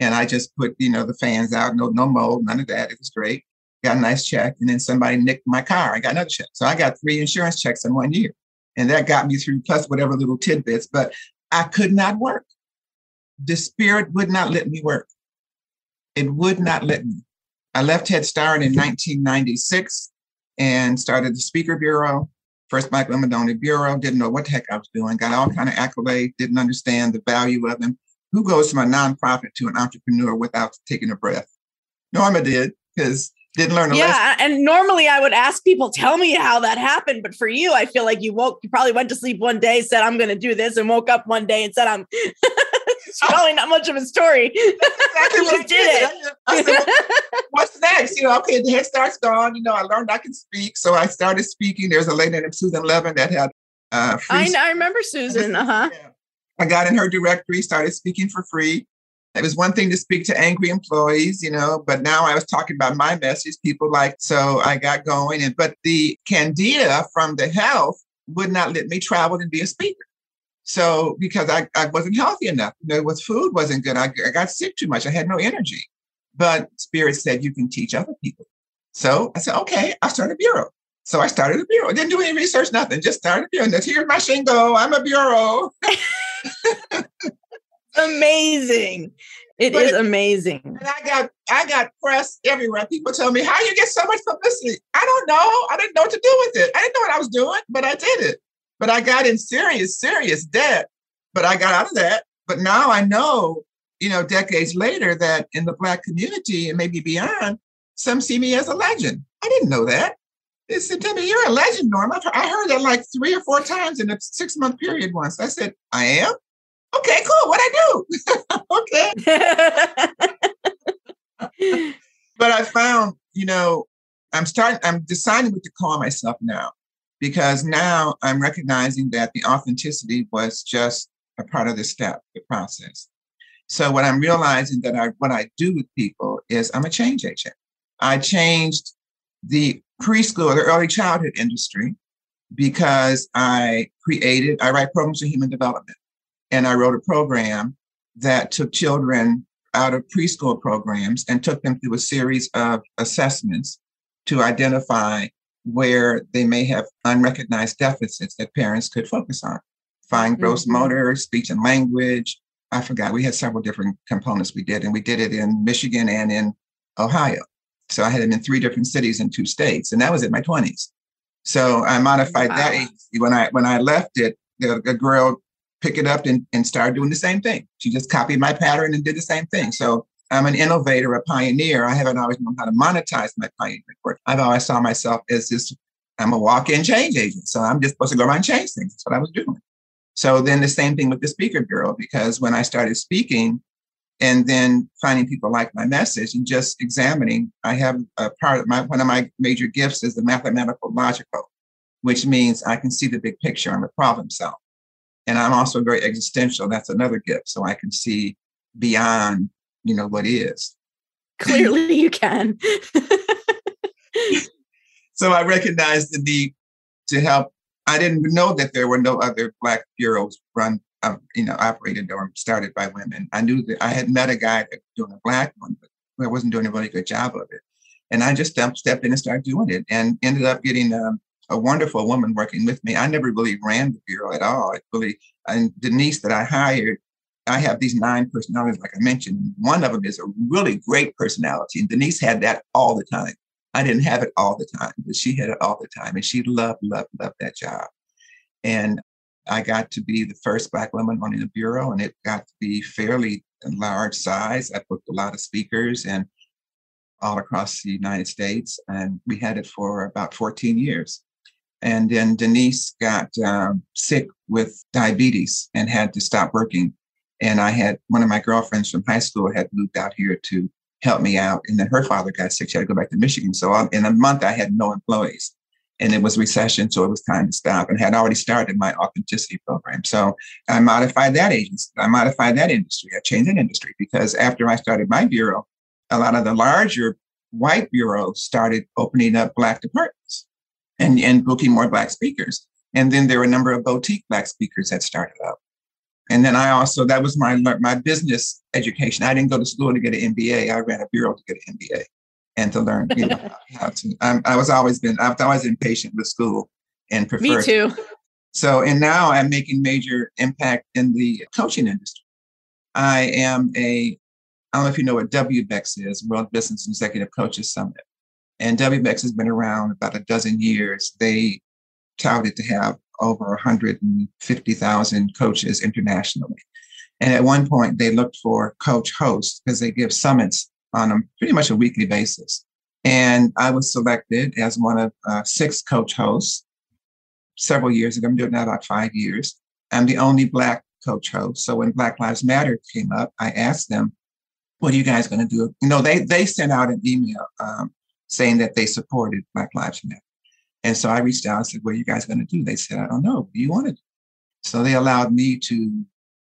And I just put, you know, the fans out, no, no mold, none of that. It was great. Got a nice check. And then somebody nicked my car. I got another check. So I got three insurance checks in one year. And that got me through plus whatever little tidbits. But I could not work. The spirit would not let me work. It would not let me. I left Head Start in 1996 and started the Speaker Bureau first Black women bureau, didn't know what the heck I was doing, got all kind of accolades, didn't understand the value of them. Who goes from a nonprofit to an entrepreneur without taking a breath? Norma did, because didn't learn a yeah, lesson. and normally I would ask people, tell me how that happened. But for you, I feel like you woke, you probably went to sleep one day, said, I'm going to do this, and woke up one day and said, I'm. it's probably not much of a story. exactly what did it. I said, well, what's next? You know, okay, the head start's gone. You know, I learned I can speak. So I started speaking. There's a lady named Susan Levin that had uh, I, I remember Susan. Uh-huh. Yeah. I got in her directory, started speaking for free. It was one thing to speak to angry employees, you know, but now I was talking about my message. People like, so I got going. And but the candida from the health would not let me travel and be a speaker. So because I, I wasn't healthy enough, you know, with food wasn't good. I, I got sick too much. I had no energy. But Spirit said you can teach other people. So I said, okay, I'll start a bureau. So I started a bureau. Didn't do any research, nothing. Just started a bureau. And here's my shingo. I'm a bureau. amazing. It but is amazing. And I got I got press everywhere. People tell me, how you get so much publicity? I don't know. I didn't know what to do with it. I didn't know what I was doing, but I did it. But I got in serious, serious debt. But I got out of that. But now I know, you know, decades later that in the Black community and maybe beyond, some see me as a legend. I didn't know that. They said to me, You're a legend, Norma. I heard that like three or four times in a six month period once. I said, I am? Okay, cool. What I do? okay. but I found, you know, I'm starting, I'm deciding what to call myself now because now I'm recognizing that the authenticity was just a part of the step, the process. So what I'm realizing that I what I do with people is I'm a change agent. I changed the preschool, or the early childhood industry because I created, I write programs for human development. And I wrote a program that took children out of preschool programs and took them through a series of assessments to identify where they may have unrecognized deficits that parents could focus on. Fine gross mm-hmm. motor, speech and language. I forgot. We had several different components we did, and we did it in Michigan and in Ohio. So I had them in three different cities in two states, and that was in my 20s. So I modified wow. that. When I when I left it, the, girl picked it up and, and started doing the same thing. She just copied my pattern and did the same thing. So I'm an innovator, a pioneer. I haven't always known how to monetize my pioneering work. I've always saw myself as this, I'm a walk-in change agent. So I'm just supposed to go around and change things. That's what I was doing. So then the same thing with the speaker bureau, because when I started speaking and then finding people like my message and just examining, I have a part of my, one of my major gifts is the mathematical logical, which means I can see the big picture. I'm a problem solver. And I'm also very existential. That's another gift. So I can see beyond you know what is clearly you can so i recognized the need to help i didn't know that there were no other black bureaus run uh, you know operated or started by women i knew that i had met a guy that was doing a black one but I wasn't doing a really good job of it and i just stepped, stepped in and started doing it and ended up getting um, a wonderful woman working with me i never really ran the bureau at all it really and denise that i hired I have these nine personalities, like I mentioned. One of them is a really great personality, and Denise had that all the time. I didn't have it all the time, but she had it all the time, and she loved, loved, loved that job. And I got to be the first Black woman running the bureau, and it got to be fairly large size. I booked a lot of speakers and all across the United States, and we had it for about 14 years. And then Denise got um, sick with diabetes and had to stop working and I had one of my girlfriends from high school had moved out here to help me out. And then her father got sick. She had to go back to Michigan. So um, in a month, I had no employees. And it was recession, so it was time to stop. And had already started my authenticity program. So I modified that agency. I modified that industry. I changed that industry because after I started my bureau, a lot of the larger white bureaus started opening up black departments and, and booking more black speakers. And then there were a number of boutique black speakers that started up. And then I also, that was my, my business education. I didn't go to school to get an MBA. I ran a bureau to get an MBA and to learn, you know, how to, I'm, I was always been, I've always been patient with school and prefer. Me too. So, and now I'm making major impact in the coaching industry. I am a, I don't know if you know what WBECS is, World Business Executive Coaches Summit. And WBECS has been around about a dozen years. They touted to have over 150,000 coaches internationally. And at one point, they looked for coach hosts because they give summits on a pretty much a weekly basis. And I was selected as one of uh, six coach hosts several years ago. I'm doing that about five years. I'm the only Black coach host. So when Black Lives Matter came up, I asked them, what are you guys going to do? You know, they, they sent out an email um, saying that they supported Black Lives Matter. And so I reached out and said, What are you guys going to do? They said, I don't know. What do you want to do? So they allowed me to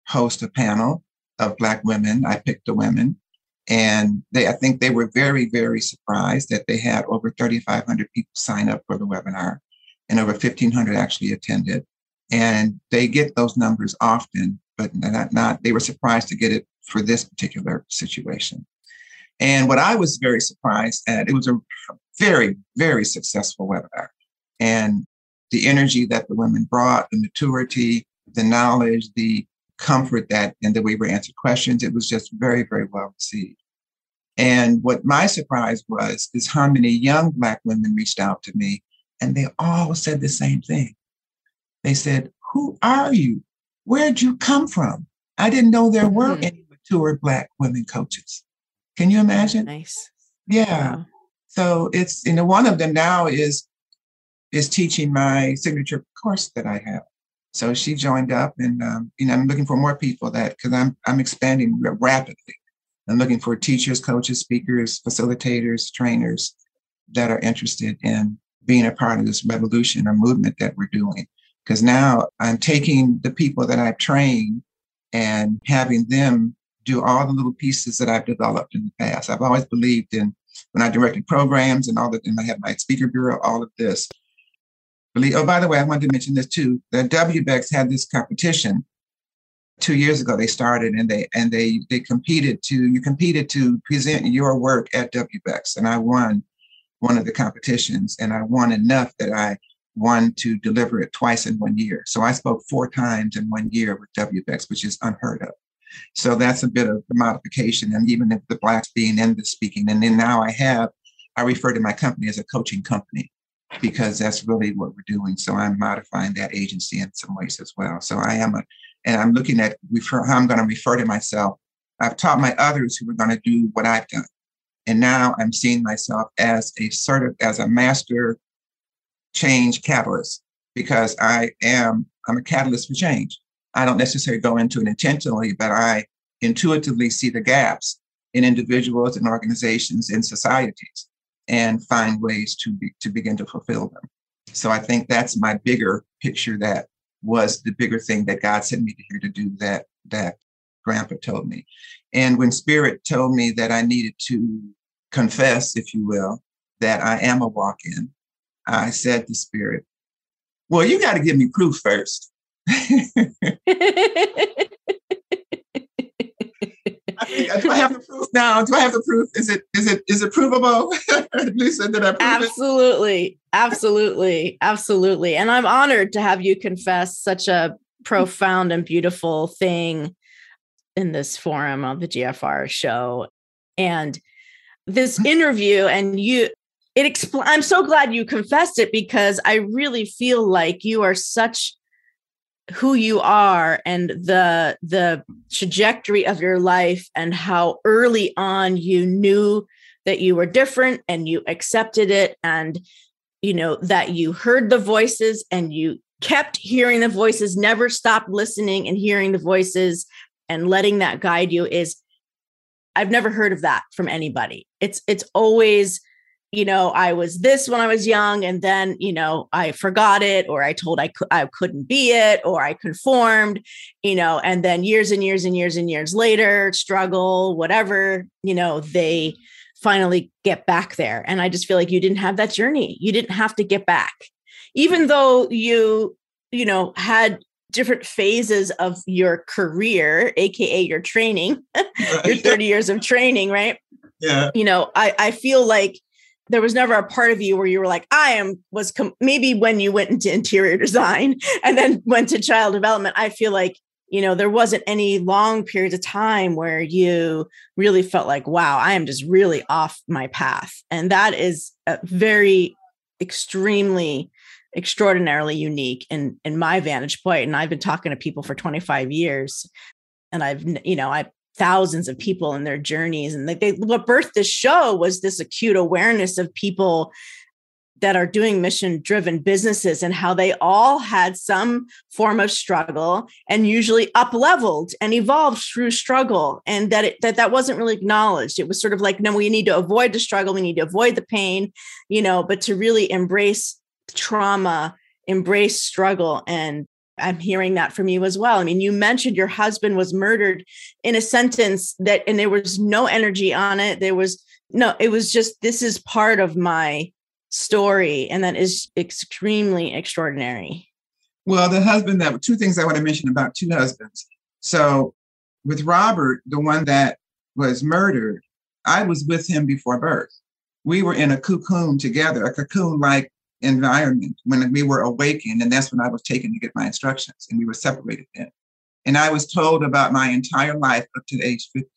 host a panel of Black women. I picked the women. And they, I think they were very, very surprised that they had over 3,500 people sign up for the webinar and over 1,500 actually attended. And they get those numbers often, but not, not, they were surprised to get it for this particular situation. And what I was very surprised at, it was a very, very successful webinar. And the energy that the women brought, the maturity, the knowledge, the comfort that, and the way we answered questions, it was just very, very well received. And what my surprise was is how many young Black women reached out to me and they all said the same thing. They said, Who are you? Where'd you come from? I didn't know there were mm-hmm. any mature Black women coaches. Can you imagine? Nice. Yeah. Wow. So it's, you know, one of them now is is teaching my signature course that I have. So she joined up, and um, you know, I'm looking for more people that because I'm I'm expanding rapidly. I'm looking for teachers, coaches, speakers, facilitators, trainers that are interested in being a part of this revolution or movement that we're doing. Because now I'm taking the people that I've trained and having them do all the little pieces that I've developed in the past. I've always believed in when I directed programs and all that, and I had my speaker bureau, all of this. Believe, Oh, by the way, I wanted to mention this too. The WBECS had this competition two years ago. They started and they and they they competed to you competed to present your work at WBECS, and I won one of the competitions, and I won enough that I won to deliver it twice in one year. So I spoke four times in one year with WBECS, which is unheard of. So that's a bit of a modification. And even if the blacks being in the speaking, and then now I have, I refer to my company as a coaching company because that's really what we're doing. So I'm modifying that agency in some ways as well. So I am a, and I'm looking at refer, how I'm going to refer to myself. I've taught my others who are going to do what I've done. And now I'm seeing myself as a sort of as a master change catalyst because I am I'm a catalyst for change. I don't necessarily go into it intentionally, but I intuitively see the gaps in individuals and organizations and societies and find ways to be, to begin to fulfill them. So I think that's my bigger picture that was the bigger thing that God sent me here to do that that grandpa told me. And when spirit told me that I needed to confess, if you will, that I am a walk-in, I said to spirit, well, you got to give me proof first. Do I have the proof now? Do I have the proof? Is it is it is it provable? Lisa, did I absolutely, it? absolutely, absolutely. And I'm honored to have you confess such a profound and beautiful thing in this forum of the GFR show. And this interview, and you it expl- I'm so glad you confessed it because I really feel like you are such who you are and the the trajectory of your life and how early on you knew that you were different and you accepted it and you know that you heard the voices and you kept hearing the voices never stopped listening and hearing the voices and letting that guide you is I've never heard of that from anybody. It's it's always you know, I was this when I was young, and then, you know, I forgot it, or I told I, cu- I couldn't be it, or I conformed, you know, and then years and years and years and years later, struggle, whatever, you know, they finally get back there. And I just feel like you didn't have that journey. You didn't have to get back. Even though you, you know, had different phases of your career, aka your training, your 30 years of training, right? Yeah. You know, I, I feel like there was never a part of you where you were like i am was com- maybe when you went into interior design and then went to child development i feel like you know there wasn't any long periods of time where you really felt like wow i am just really off my path. And that is a very extremely extraordinarily unique in in my vantage point. And i've been talking to people for 25 years and i've you know i thousands of people in their journeys. And they, they what birthed this show was this acute awareness of people that are doing mission driven businesses and how they all had some form of struggle and usually up leveled and evolved through struggle and that it, that that wasn't really acknowledged. It was sort of like no we need to avoid the struggle. We need to avoid the pain you know but to really embrace trauma embrace struggle and I'm hearing that from you as well. I mean, you mentioned your husband was murdered in a sentence that, and there was no energy on it. There was no, it was just, this is part of my story. And that is extremely extraordinary. Well, the husband that two things I want to mention about two husbands. So with Robert, the one that was murdered, I was with him before birth. We were in a cocoon together, a cocoon like environment when we were awakened. And that's when I was taken to get my instructions and we were separated then. And I was told about my entire life up to age 50,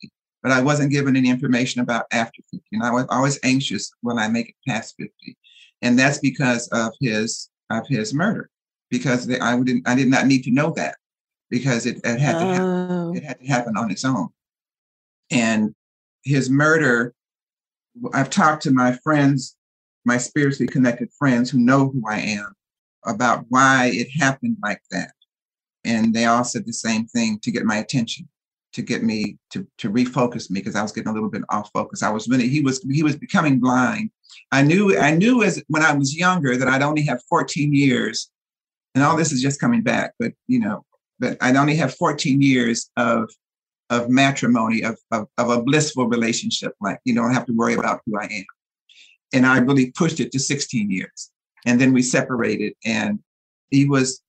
but I wasn't given any information about after 50. And I was always anxious when I make it past 50. And that's because of his of his murder, because I didn't I did not need to know that because it, it had oh. to happen. It had to happen on its own. And his murder, I've talked to my friends my spiritually connected friends who know who I am about why it happened like that. And they all said the same thing to get my attention, to get me to to refocus me because I was getting a little bit off focus. I was really he was he was becoming blind. I knew I knew as when I was younger that I'd only have 14 years, and all this is just coming back, but you know, but I'd only have 14 years of of matrimony, of, of, of a blissful relationship. Like you don't have to worry about who I am and I really pushed it to 16 years. And then we separated. And he was,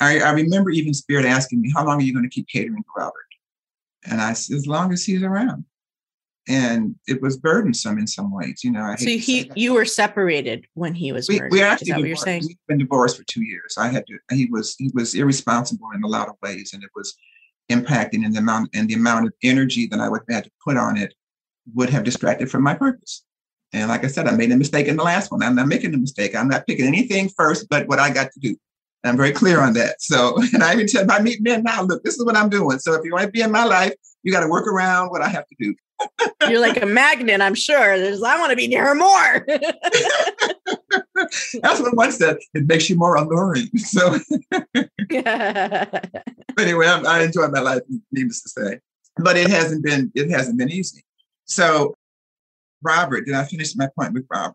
I, I remember even Spirit asking me, How long are you going to keep catering to Robert? And I said, As long as he's around. and it was burdensome in some ways. You know, I so he you were separated when he was we, murdered. we actually Is that what you're saying? We've been divorced for two years. I had to. He was he was irresponsible in a lot of ways, and it was impacting and the amount and the amount of energy that I would have had to put on it would have distracted from my purpose. And like I said, I made a mistake in the last one. I'm not making a mistake. I'm not picking anything first, but what I got to do. I'm very clear on that. So, and I even tell my meet men now, look, this is what I'm doing. So if you want to be in my life, you got to work around what I have to do. You're like a magnet, I'm sure. There's I want to be near her more. That's what one said. It makes you more alluring. So anyway, I, I enjoy my life, needless to say. But it hasn't been it hasn't been easy. So Robert, did I finish my point with Robert?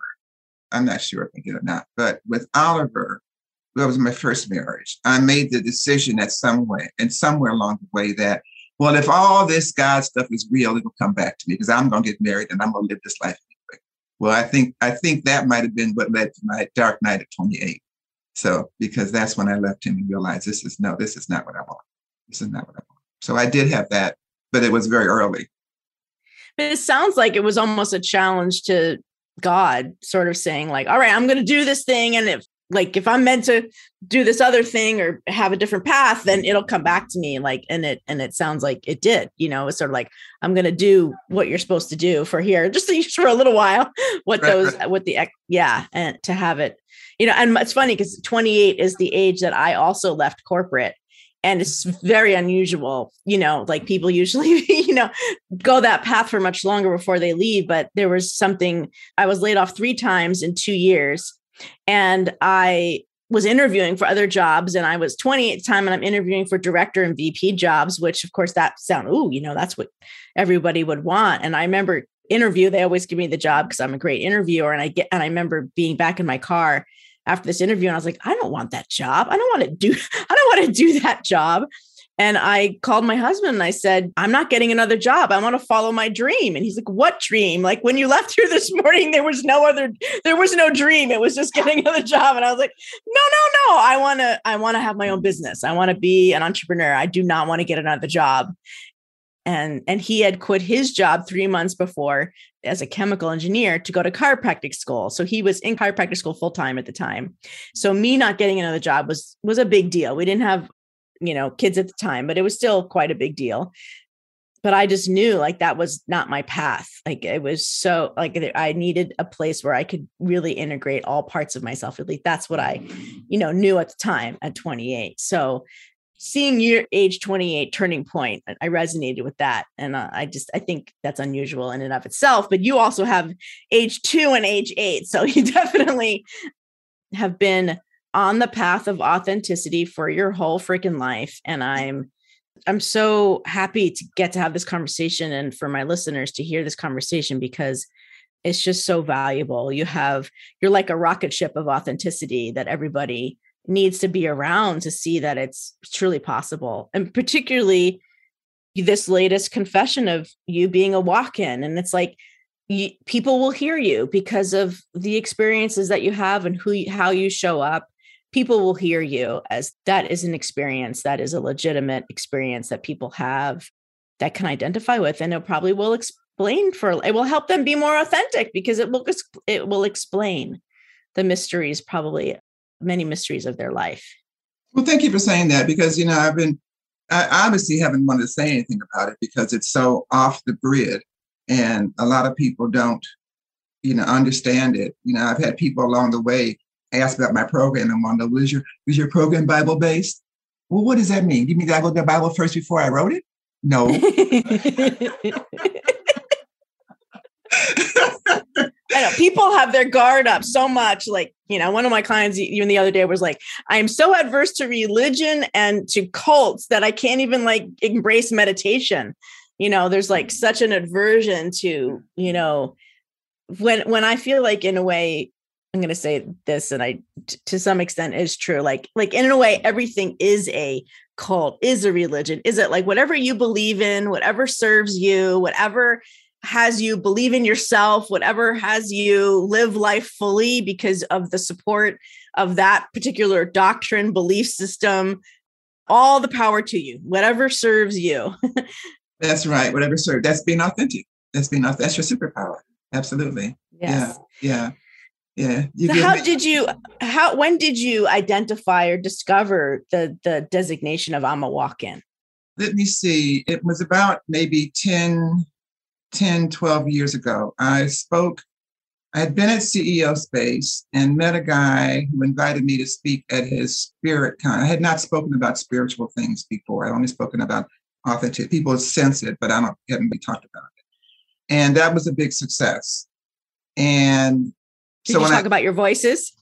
I'm not sure if I did or not. But with Oliver, that was my first marriage. I made the decision that some way and somewhere along the way that, well, if all this God stuff is real, it'll come back to me because I'm gonna get married and I'm gonna live this life anyway. Well, I think I think that might have been what led to my dark night at 28. So because that's when I left him and realized this is no, this is not what I want. This is not what I want. So I did have that, but it was very early. But it sounds like it was almost a challenge to God, sort of saying, like, all right, I'm going to do this thing. And if, like, if I'm meant to do this other thing or have a different path, then it'll come back to me. Like, and it, and it sounds like it did, you know, it's sort of like, I'm going to do what you're supposed to do for here, just, for a little while, what Right, those, what the, yeah. And to have it, you know, and it's funny because 28 is the age that I also left corporate and it's very unusual you know like people usually you know go that path for much longer before they leave but there was something i was laid off three times in two years and i was interviewing for other jobs and i was 28 at the time and i'm interviewing for director and vp jobs which of course that sound oh you know that's what everybody would want. And i remember interview they always give me the job because i'm a great interviewer and i get and i remember being back in my car after this interview and I was like, I don't want that job. I don't want to do, I don't want to do that job. And I called my husband and I said, I'm not getting another job. I want to follow my dream. And he's like, What dream? Like when you left here this morning, there was no other, there was no dream. It was just getting another job. And I was like, No, no, no. I want to, I want to have my own business. I want to be an entrepreneur. I do not want to get another job. And and he had quit his job three months before as a chemical engineer to go to chiropractic school. So he was in chiropractic school full time at the time. So me not getting another job was was a big deal. We didn't have, you know, kids at the time, but it was still quite a big deal. But I just knew like that was not my path. Like it was so like I needed a place where I could really integrate all parts of myself. At least that's what I, you know, knew at the time at 28. So seeing your age 28 turning point i resonated with that and uh, i just i think that's unusual in and of itself but you also have age two and age eight so you definitely have been on the path of authenticity for your whole freaking life and i'm i'm so happy to get to have this conversation and for my listeners to hear this conversation because it's just so valuable. You have you're like a rocket ship of authenticity that everybody needs to be around to see that it's truly possible. And particularly this latest confession of you being a walk in. And it's like, you, people will hear you because of the experiences that you have and who how you show up people will hear you as that is an experience that is a legitimate experience that people have that can identify with and it probably will explain for it will help them be more authentic because it will it will explain the mysteries probably many mysteries of their life. Well, thank you for saying that because, you know, I've been, I obviously haven't wanted to say anything about it because it's so off the grid and a lot of people don't, you know, understand it. You know, I've had people along the way ask about my program and wonder, was your, was your program Bible based? Well, what does that mean? You mean that I go to the Bible first before I wrote it? No. I know people have their guard up so much. Like, you know, one of my clients even the other day was like, I am so adverse to religion and to cults that I can't even like embrace meditation. You know, there's like mm. such an aversion to, you know, when when I feel like in a way, I'm gonna say this, and I t- to some extent is true. Like, like in a way, everything is a cult, is a religion. Is it like whatever you believe in, whatever serves you, whatever has you believe in yourself, whatever has you live life fully because of the support of that particular doctrine, belief system, all the power to you, whatever serves you. That's right. Whatever serves. That's being authentic. That's being authentic. that's your superpower. Absolutely. Yes. Yeah. Yeah. Yeah. So how me- did you how when did you identify or discover the the designation of I'm a walk-in? Let me see. It was about maybe 10, 10, 12 years ago. I spoke, I had been at CEO Space and met a guy who invited me to speak at his spirit con. I had not spoken about spiritual things before. I'd only spoken about authentic. People sense it, but I don't haven't we talked about it. And that was a big success. And did so you talk I, about your voices?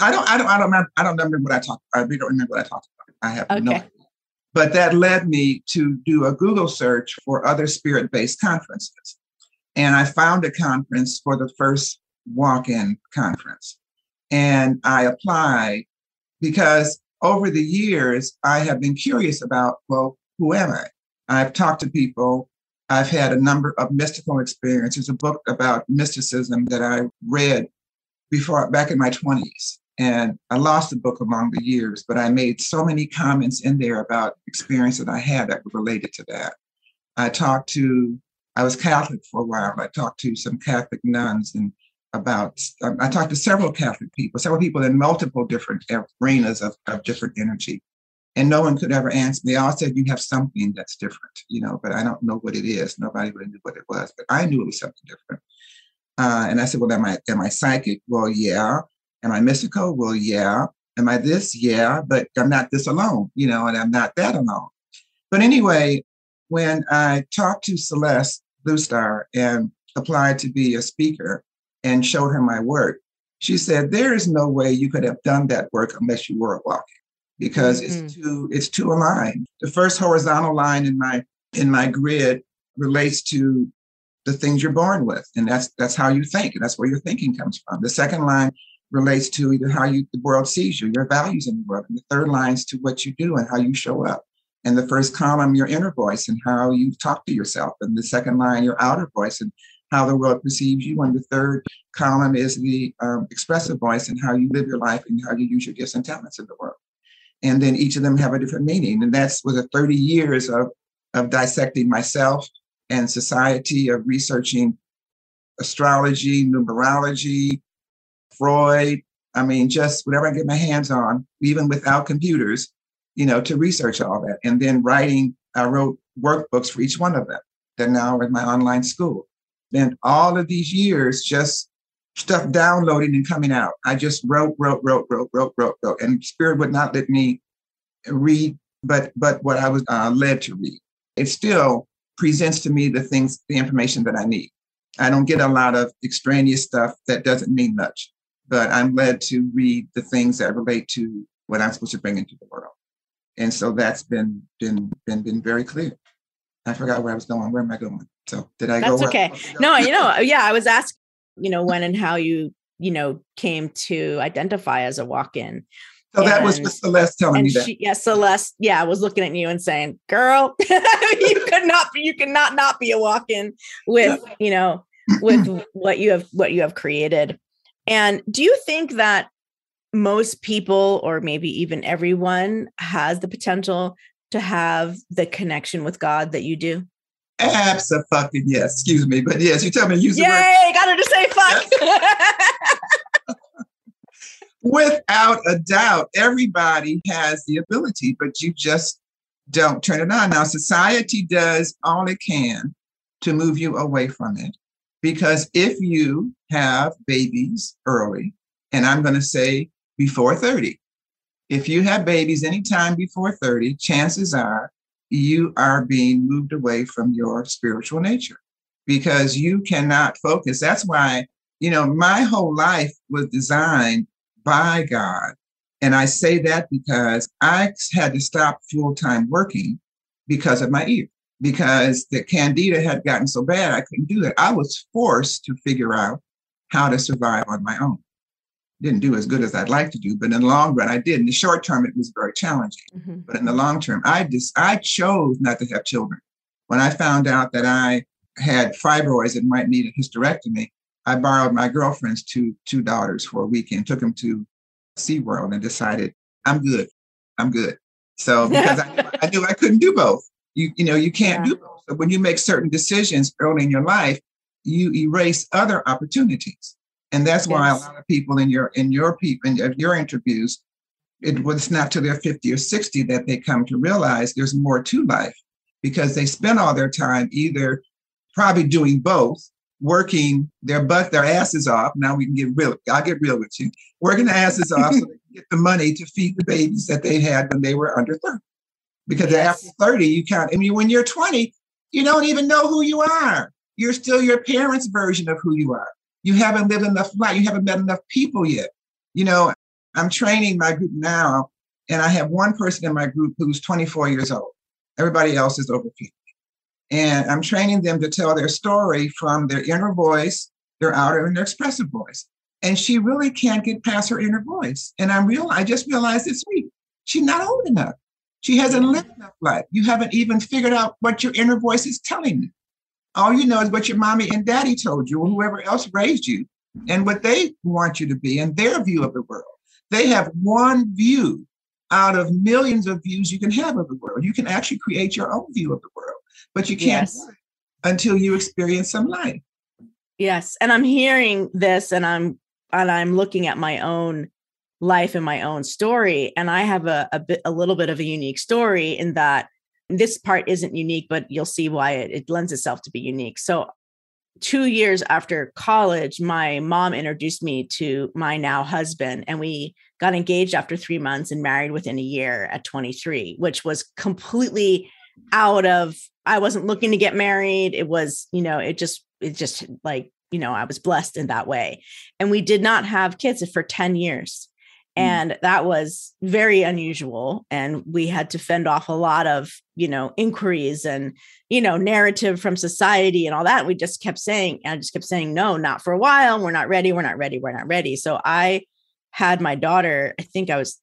I don't. I don't. I don't remember. I don't remember what I talked. I really don't remember what I talked about. I have okay. no. Idea. But that led me to do a Google search for other spirit-based conferences, and I found a conference for the first walk-in conference, and I applied because over the years I have been curious about well, who am I? I've talked to people. I've had a number of mystical experiences. A book about mysticism that I read before back in my 20s. And I lost the book along the years, but I made so many comments in there about experience that I had that were related to that. I talked to, I was Catholic for a while. I talked to some Catholic nuns and about, I talked to several Catholic people, several people in multiple different arenas of, of different energy. And no one could ever answer. They all said, you have something that's different, you know, but I don't know what it is. Nobody really knew what it was, but I knew it was something different. Uh, and I said, well, am I, am I psychic? Well, yeah. Am I mystical? Well, yeah. Am I this? Yeah. But I'm not this alone, you know, and I'm not that alone. But anyway, when I talked to Celeste Blue Star and applied to be a speaker and showed her my work, she said, there is no way you could have done that work unless you were a walk-in because mm-hmm. it's too it's too aligned. The first horizontal line in my in my grid relates to the things you're born with. And that's that's how you think. And that's where your thinking comes from. The second line relates to either how you the world sees you, your values in the world. And the third line is to what you do and how you show up. And the first column, your inner voice and how you talk to yourself. And the second line, your outer voice and how the world perceives you. And the third column is the um, expressive voice and how you live your life and how you use your gifts and talents in the world. And then each of them have a different meaning. And that's with a 30 years of, of dissecting myself and society of researching astrology, numerology, Freud. I mean, just whatever I get my hands on, even without computers, you know, to research all that. And then writing, I wrote workbooks for each one of them that now in my online school. Then all of these years, just stuff downloading and coming out. I just wrote, wrote, wrote, wrote, wrote, wrote, wrote. And Spirit would not let me read, but but what I was uh, led to read. It still presents to me the things, the information that I need. I don't get a lot of extraneous stuff that doesn't mean much, but I'm led to read the things that relate to what I'm supposed to bring into the world. And so that's been been been been very clear. I forgot where I was going. Where am I going? So did I that's go? That's okay. No, you know, yeah, I was asking, you know, when and how you, you know, came to identify as a walk-in. So and, that was with Celeste telling me that. She, yeah, Celeste, yeah, was looking at you and saying, "Girl, you could not be, you cannot not be a walk-in with, you know, with what you have what you have created." And do you think that most people, or maybe even everyone, has the potential to have the connection with God that you do? Absolutely, yes. Excuse me, but yes, you tell me to use Yay, the word. got her to say fuck. Without a doubt, everybody has the ability, but you just don't turn it on. Now, society does all it can to move you away from it. Because if you have babies early, and I'm going to say before 30, if you have babies anytime before 30, chances are you are being moved away from your spiritual nature because you cannot focus. That's why, you know, my whole life was designed by God. And I say that because I had to stop full time working because of my ear, because the candida had gotten so bad I couldn't do it. I was forced to figure out how to survive on my own. Didn't do as good as I'd like to do, but in the long run, I did. In the short term, it was very challenging. Mm-hmm. But in the long term, I just I chose not to have children. When I found out that I had fibroids and might need a hysterectomy, I borrowed my girlfriend's two two daughters for a weekend, took them to SeaWorld and decided I'm good. I'm good. So because I, I, knew I couldn't do both. You you know, you can't yeah. do both. So when you make certain decisions early in your life, you erase other opportunities. And that's why yes. a lot of people in your in your people in your interviews, it was not till they're 50 or 60 that they come to realize there's more to life because they spend all their time either probably doing both, working their butt, their asses off. Now we can get real, I'll get real with you, working their asses off so they can get the money to feed the babies that they had when they were under 30. Because yes. after 30, you can't, I mean, when you're 20, you don't even know who you are. You're still your parents' version of who you are. You haven't lived enough life. You haven't met enough people yet. You know, I'm training my group now, and I have one person in my group who's 24 years old. Everybody else is over 50. And I'm training them to tell their story from their inner voice, their outer and their expressive voice. And she really can't get past her inner voice. And I'm real, I just realized this week, she's not old enough. She hasn't lived enough life. You haven't even figured out what your inner voice is telling you. All you know is what your mommy and daddy told you, or whoever else raised you, and what they want you to be and their view of the world. They have one view out of millions of views you can have of the world. You can actually create your own view of the world but you can't yes. until you experience some life. Yes, and I'm hearing this, and I'm and I'm looking at my own life and my own story, and I have a a bit a little bit of a unique story in that this part isn't unique, but you'll see why it, it lends itself to be unique. So two years after college, my mom introduced me to my now husband, and we got engaged after three months and married within a year at 23, which was completely out of I wasn't looking to get married. It was, you know, it just, it just like, you know, I was blessed in that way. And we did not have kids for 10 years. Mm. And that was very unusual. And we had to fend off a lot of, you know, inquiries and, you know, narrative from society and all that. We just kept saying, I just kept saying, no, not for a while. We're not ready. We're not ready. We're not ready. So I had my daughter, I think I was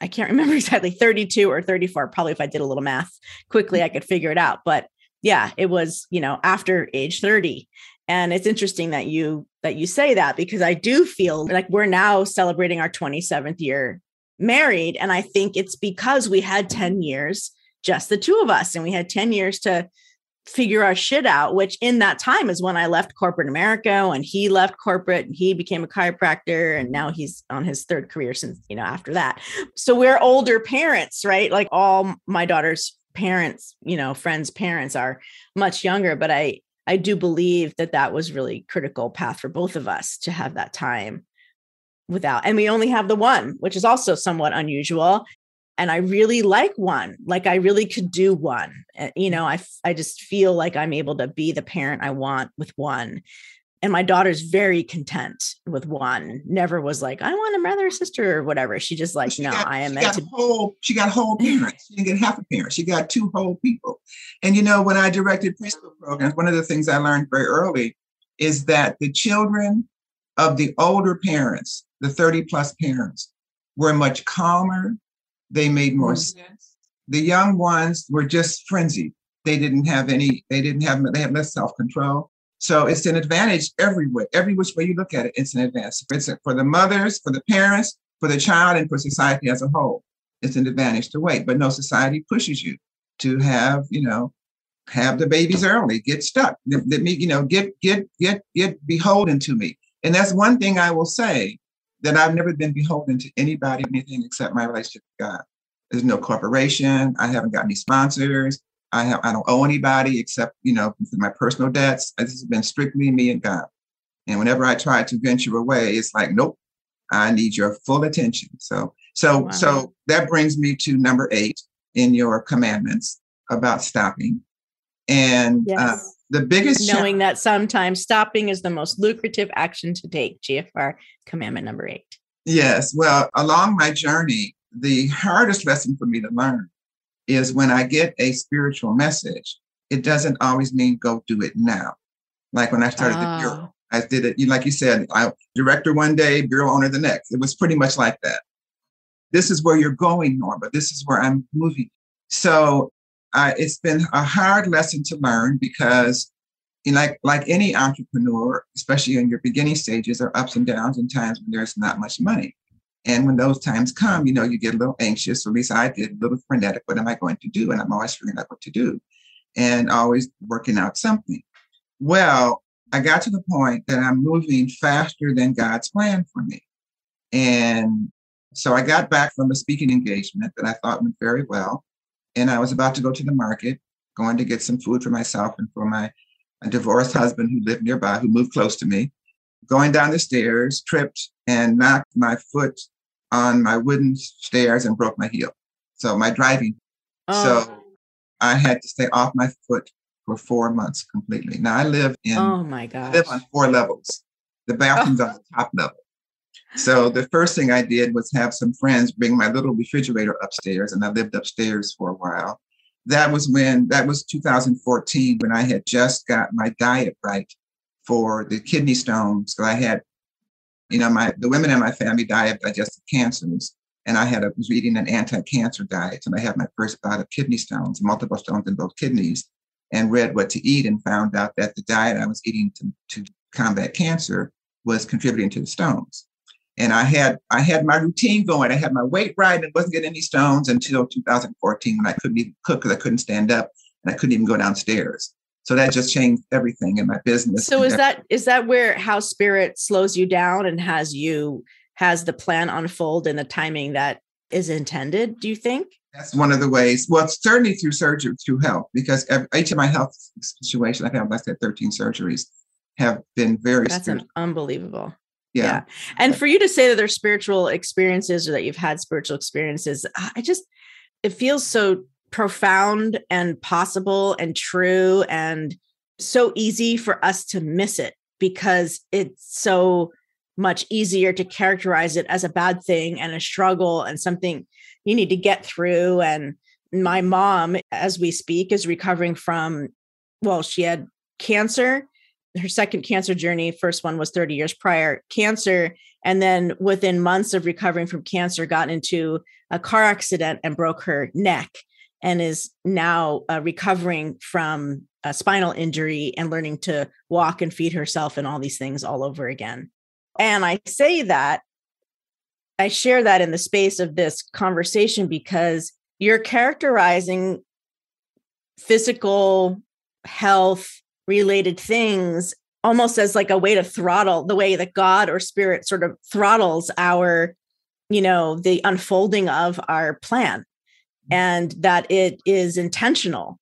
I can't remember exactly 32 or 34. Probably if I did a little math quickly, I could figure it out. But yeah, it was, you know, after age 30. And it's interesting that you that you say that because I do feel like we're now celebrating our 27th year married. And I think it's because we had 10 years, just the two of us, and we had 10 years to figure our shit out, which in that time is when I left corporate America and he left corporate and he became a chiropractor and now he's on his third career since, you know, after that. So we're older parents, right? Like all my daughter's parents, you know, friends' parents are much younger, but I I do believe that that was really critical path for both of us to have that time without and we only have the one, which is also somewhat unusual and I really like one. Like I really could do one. Eh, you know, I I just feel like I'm able to be the parent I want with one. And my daughter's very content with one. Never was like, I want a brother or sister or whatever. She just like, she no, got, I am meant to. Whole, she got whole parents. She didn't get half a parent. She got two whole people. And you know, when I directed preschool programs, one of the things I learned very early is that the children of the older parents, the 30 plus parents, were much calmer, they made more mm-hmm. sense. The young ones were just frenzied. They didn't have any, they didn't have, they had less self-control. So it's an advantage everywhere, every which way you look at it, it's an advantage. It's for the mothers, for the parents, for the child, and for society as a whole. It's an advantage to wait, but no society pushes you to have, you know, have the babies early, get stuck, let me, you know, get, get, get, get beholden to me. And that's one thing I will say that I've never been beholden to anybody, anything except my relationship with God. There's no corporation. I haven't got any sponsors. I have I don't owe anybody except you know my personal debts. This has been strictly me and God. And whenever I try to venture away, it's like, nope, I need your full attention. So so wow. so that brings me to number eight in your commandments about stopping. And uh, yes. uh, the biggest knowing that sometimes stopping is the most lucrative action to take gfr commandment number eight yes well along my journey the hardest lesson for me to learn is when i get a spiritual message it doesn't always mean go do it now. Like when i started the bureau ah. i did it like you said i director one day bureau owner the next. It was pretty much like that. This is where you're going norma. This is where i'm moving. So uh, it's been a hard lesson to learn because you know, like like any entrepreneur, especially in your beginning stages, there are ups and downs and times when there's not much money. And when those times come, you know, you get a little anxious, or at least I did, a little frenetic. What am I going to do? And I'm always figuring out what to do and always working out something. Well, I got to the point that I'm moving faster than God's plan for me. And so I got back from a speaking engagement that I thought went very well. And I was about to go to the market, going to get some food for myself and for my divorced husband who lived nearby, who moved close to me. Going down the stairs, tripped and knocked my foot on my wooden stairs and broke my heel. So my driving. Oh. So I had to stay off my foot for four months completely. Now I live in oh my god, live on four levels. The bathroom's oh. on the top level. So the first thing I did was have some friends bring my little refrigerator upstairs, and I lived upstairs for a while. That was when that was 2014 when I had just got my diet right for the kidney stones. So I had, you know, my the women in my family died of digestive cancers, and I had a, was reading an anti-cancer diet, and I had my first bout of kidney stones, multiple stones in both kidneys, and read what to eat, and found out that the diet I was eating to, to combat cancer was contributing to the stones. And I had I had my routine going. I had my weight right, and wasn't getting any stones until 2014 when I couldn't even cook because I couldn't stand up and I couldn't even go downstairs. So that just changed everything in my business. So is that is that where how spirit slows you down and has you has the plan unfold in the timing that is intended, do you think? That's one of the ways. Well, certainly through surgery, through health, because each of my health situation, I've had, like I said, 13 surgeries, have been very That's unbelievable. Yeah. yeah. And for you to say that there's spiritual experiences or that you've had spiritual experiences, I just, it feels so profound and possible and true and so easy for us to miss it because it's so much easier to characterize it as a bad thing and a struggle and something you need to get through. And my mom, as we speak, is recovering from, well, she had cancer. Her second cancer journey, first one was 30 years prior, cancer. And then within months of recovering from cancer, got into a car accident and broke her neck and is now uh, recovering from a spinal injury and learning to walk and feed herself and all these things all over again. And I say that, I share that in the space of this conversation because you're characterizing physical health related things almost as like a way to throttle the way that God or spirit sort of throttles our, you know, the unfolding of our plan and that it is intentional.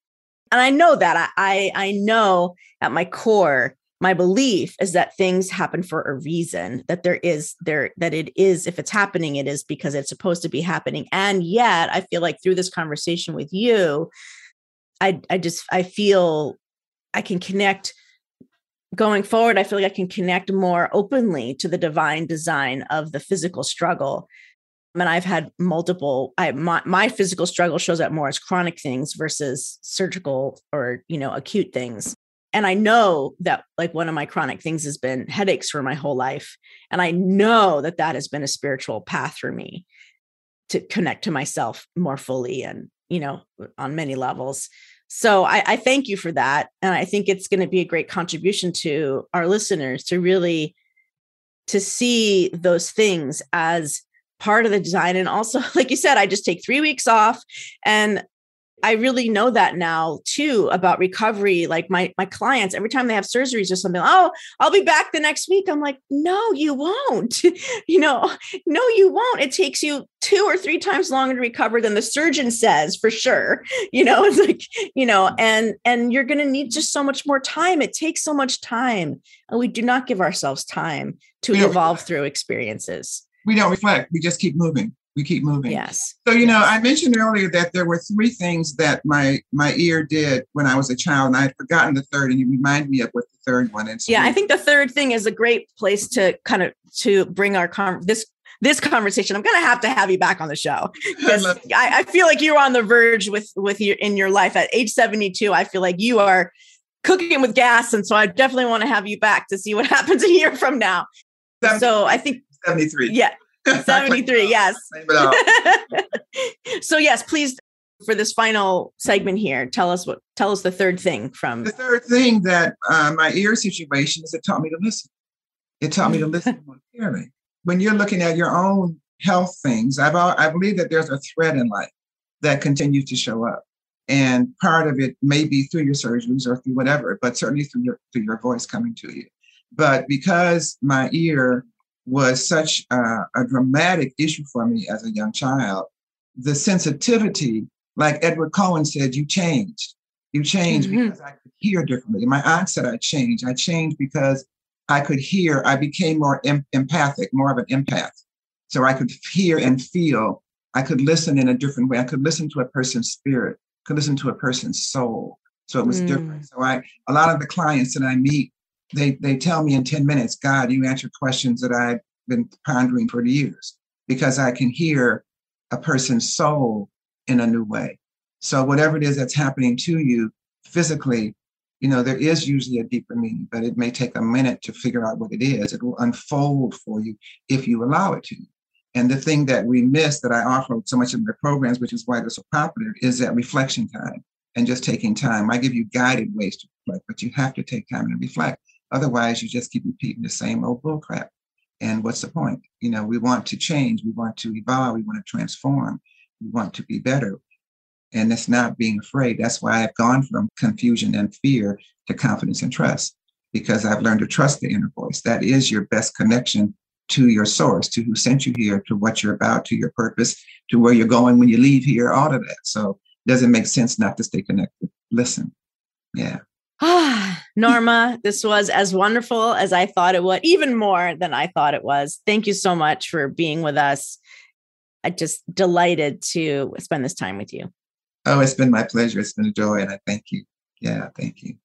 And I know that I, I know at my core my belief is that things happen for a reason that there is there that it is if it's happening it is because it's supposed to be happening and yet i feel like through this conversation with you i i just i feel i can connect going forward i feel like i can connect more openly to the divine design of the physical struggle and I've had multiple. I my, my physical struggle shows up more as chronic things versus surgical or you know acute things and I know that like one of my chronic things has been headaches for my whole life. And I know that that has been a spiritual path for me to connect to myself more fully and, you know, on many levels. So I, I thank you for that. And I think it's going to be a great contribution to our listeners to really to see those things as part of the design and also like you said i just take 3 weeks off and I really know that now too about recovery. Like my my clients, every time they have surgeries or something, oh, I'll be back the next week. I'm like, no, you won't. you know, no, you won't. It takes you two or three times longer to recover than the surgeon says for sure. You know, it's like, you know, and and you're gonna need just so much more time. It takes so much time. And we do not give ourselves time to evolve through experiences. We don't reflect, we just keep moving we keep moving. Yes. So you know, I mentioned earlier that there were three things that my my ear did when I was a child, and I had forgotten the third, and you remind me of what the third one is. Yeah, I think the third thing is a great place to kind of to bring our con- this this conversation. I'm going to have to have you back on the show because I, I, feel like you're on the verge with with your in your life at age 72. I feel like you are cooking with gas, and so I definitely want to have you back to see what happens a year from now. So I think 73. Yeah, 73, yes. so yes, please for this final segment here, tell us what tell us the third thing from the third thing that uh, my ear situation is it taught me to listen. It taught me to listen more clearly. When you're looking at your own health things, I've I believe that there's a thread in life that continues to show up. And part of it may be through your surgeries or through whatever, but certainly through your through your voice coming to you. But because my ear was such a, a dramatic issue for me as a young child, the sensitivity, like Edward Cohen said, you changed. You changed mm-hmm. because I could hear differently. My aunt said I changed. I changed because I could hear. I became more em- empathic, more of an empath. So I could hear and feel. I could listen in a different way. I could listen to a person's spirit, could listen to a person's soul. So it was mm. different. So I, a lot of the clients that I meet, they they tell me in 10 minutes, God, you answer questions that I've been pondering for years because I can hear a person's soul in a new way. So whatever it is that's happening to you physically, you know, there is usually a deeper meaning, but it may take a minute to figure out what it is. It will unfold for you if you allow it to. And the thing that we miss that I offer so much in my programs, which is why they're so popular, is that reflection time and just taking time. I give you guided ways to reflect, but you have to take time to reflect. Otherwise, you just keep repeating the same old bullcrap. And what's the point? You know, we want to change, we want to evolve, we want to transform, we want to be better. And it's not being afraid. That's why I've gone from confusion and fear to confidence and trust, because I've learned to trust the inner voice. That is your best connection to your source, to who sent you here, to what you're about, to your purpose, to where you're going when you leave here, all of that. So it doesn't make sense not to stay connected. Listen. Yeah. Ah, Norma, this was as wonderful as I thought it would, even more than I thought it was. Thank you so much for being with us. I just delighted to spend this time with you. Oh, it's been my pleasure. It's been a joy, and I thank you. Yeah, thank you.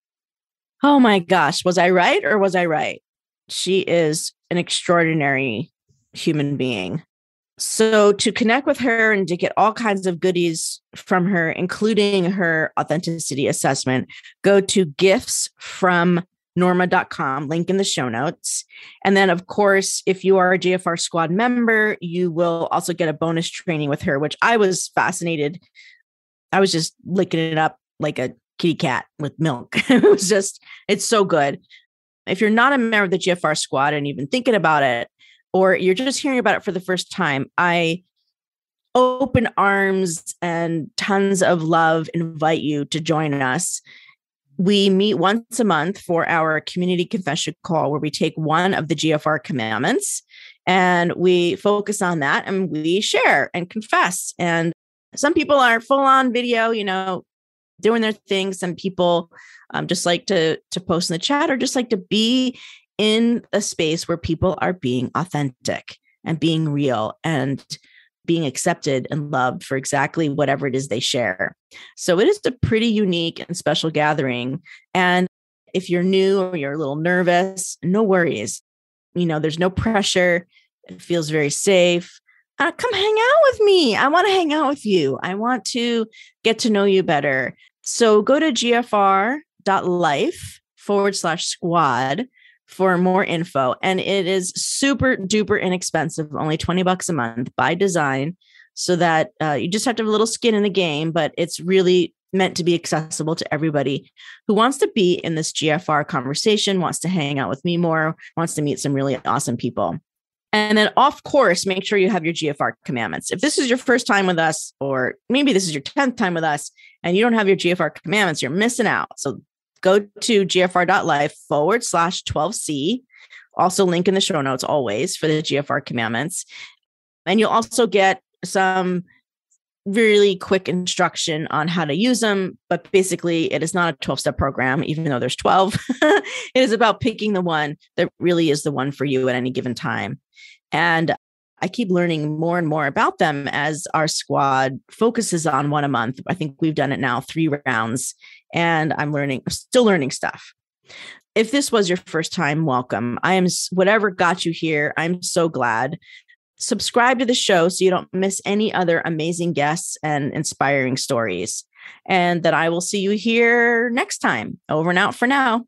Oh my gosh, was I right or was I right? She is an extraordinary human being. So, to connect with her and to get all kinds of goodies from her, including her authenticity assessment, go to gifts from norma.com, link in the show notes. And then, of course, if you are a GFR squad member, you will also get a bonus training with her, which I was fascinated. I was just licking it up like a kitty cat with milk. it was just, it's so good. If you're not a member of the GFR squad and you've thinking about it, or you're just hearing about it for the first time, I open arms and tons of love invite you to join us. We meet once a month for our community confession call where we take one of the GFR commandments and we focus on that and we share and confess. And some people are full on video, you know, doing their thing. Some people um, just like to to post in the chat or just like to be in a space where people are being authentic and being real and being accepted and loved for exactly whatever it is they share. So it is a pretty unique and special gathering. And if you're new or you're a little nervous, no worries. You know, there's no pressure. It feels very safe. Uh, come hang out with me. I want to hang out with you. I want to get to know you better. So go to gfr.life forward slash squad for more info. And it is super duper inexpensive, only 20 bucks a month by design, so that uh, you just have to have a little skin in the game, but it's really meant to be accessible to everybody who wants to be in this GFR conversation, wants to hang out with me more, wants to meet some really awesome people. And then, of course, make sure you have your GFR commandments. If this is your first time with us, or maybe this is your 10th time with us, and you don't have your GFR commandments, you're missing out. So go to gfr.life forward slash 12C. Also, link in the show notes always for the GFR commandments. And you'll also get some really quick instruction on how to use them. But basically, it is not a 12 step program, even though there's 12. it is about picking the one that really is the one for you at any given time. And I keep learning more and more about them as our squad focuses on one a month. I think we've done it now three rounds, and I'm learning, still learning stuff. If this was your first time, welcome. I am whatever got you here. I'm so glad. Subscribe to the show so you don't miss any other amazing guests and inspiring stories. And that I will see you here next time. Over and out for now.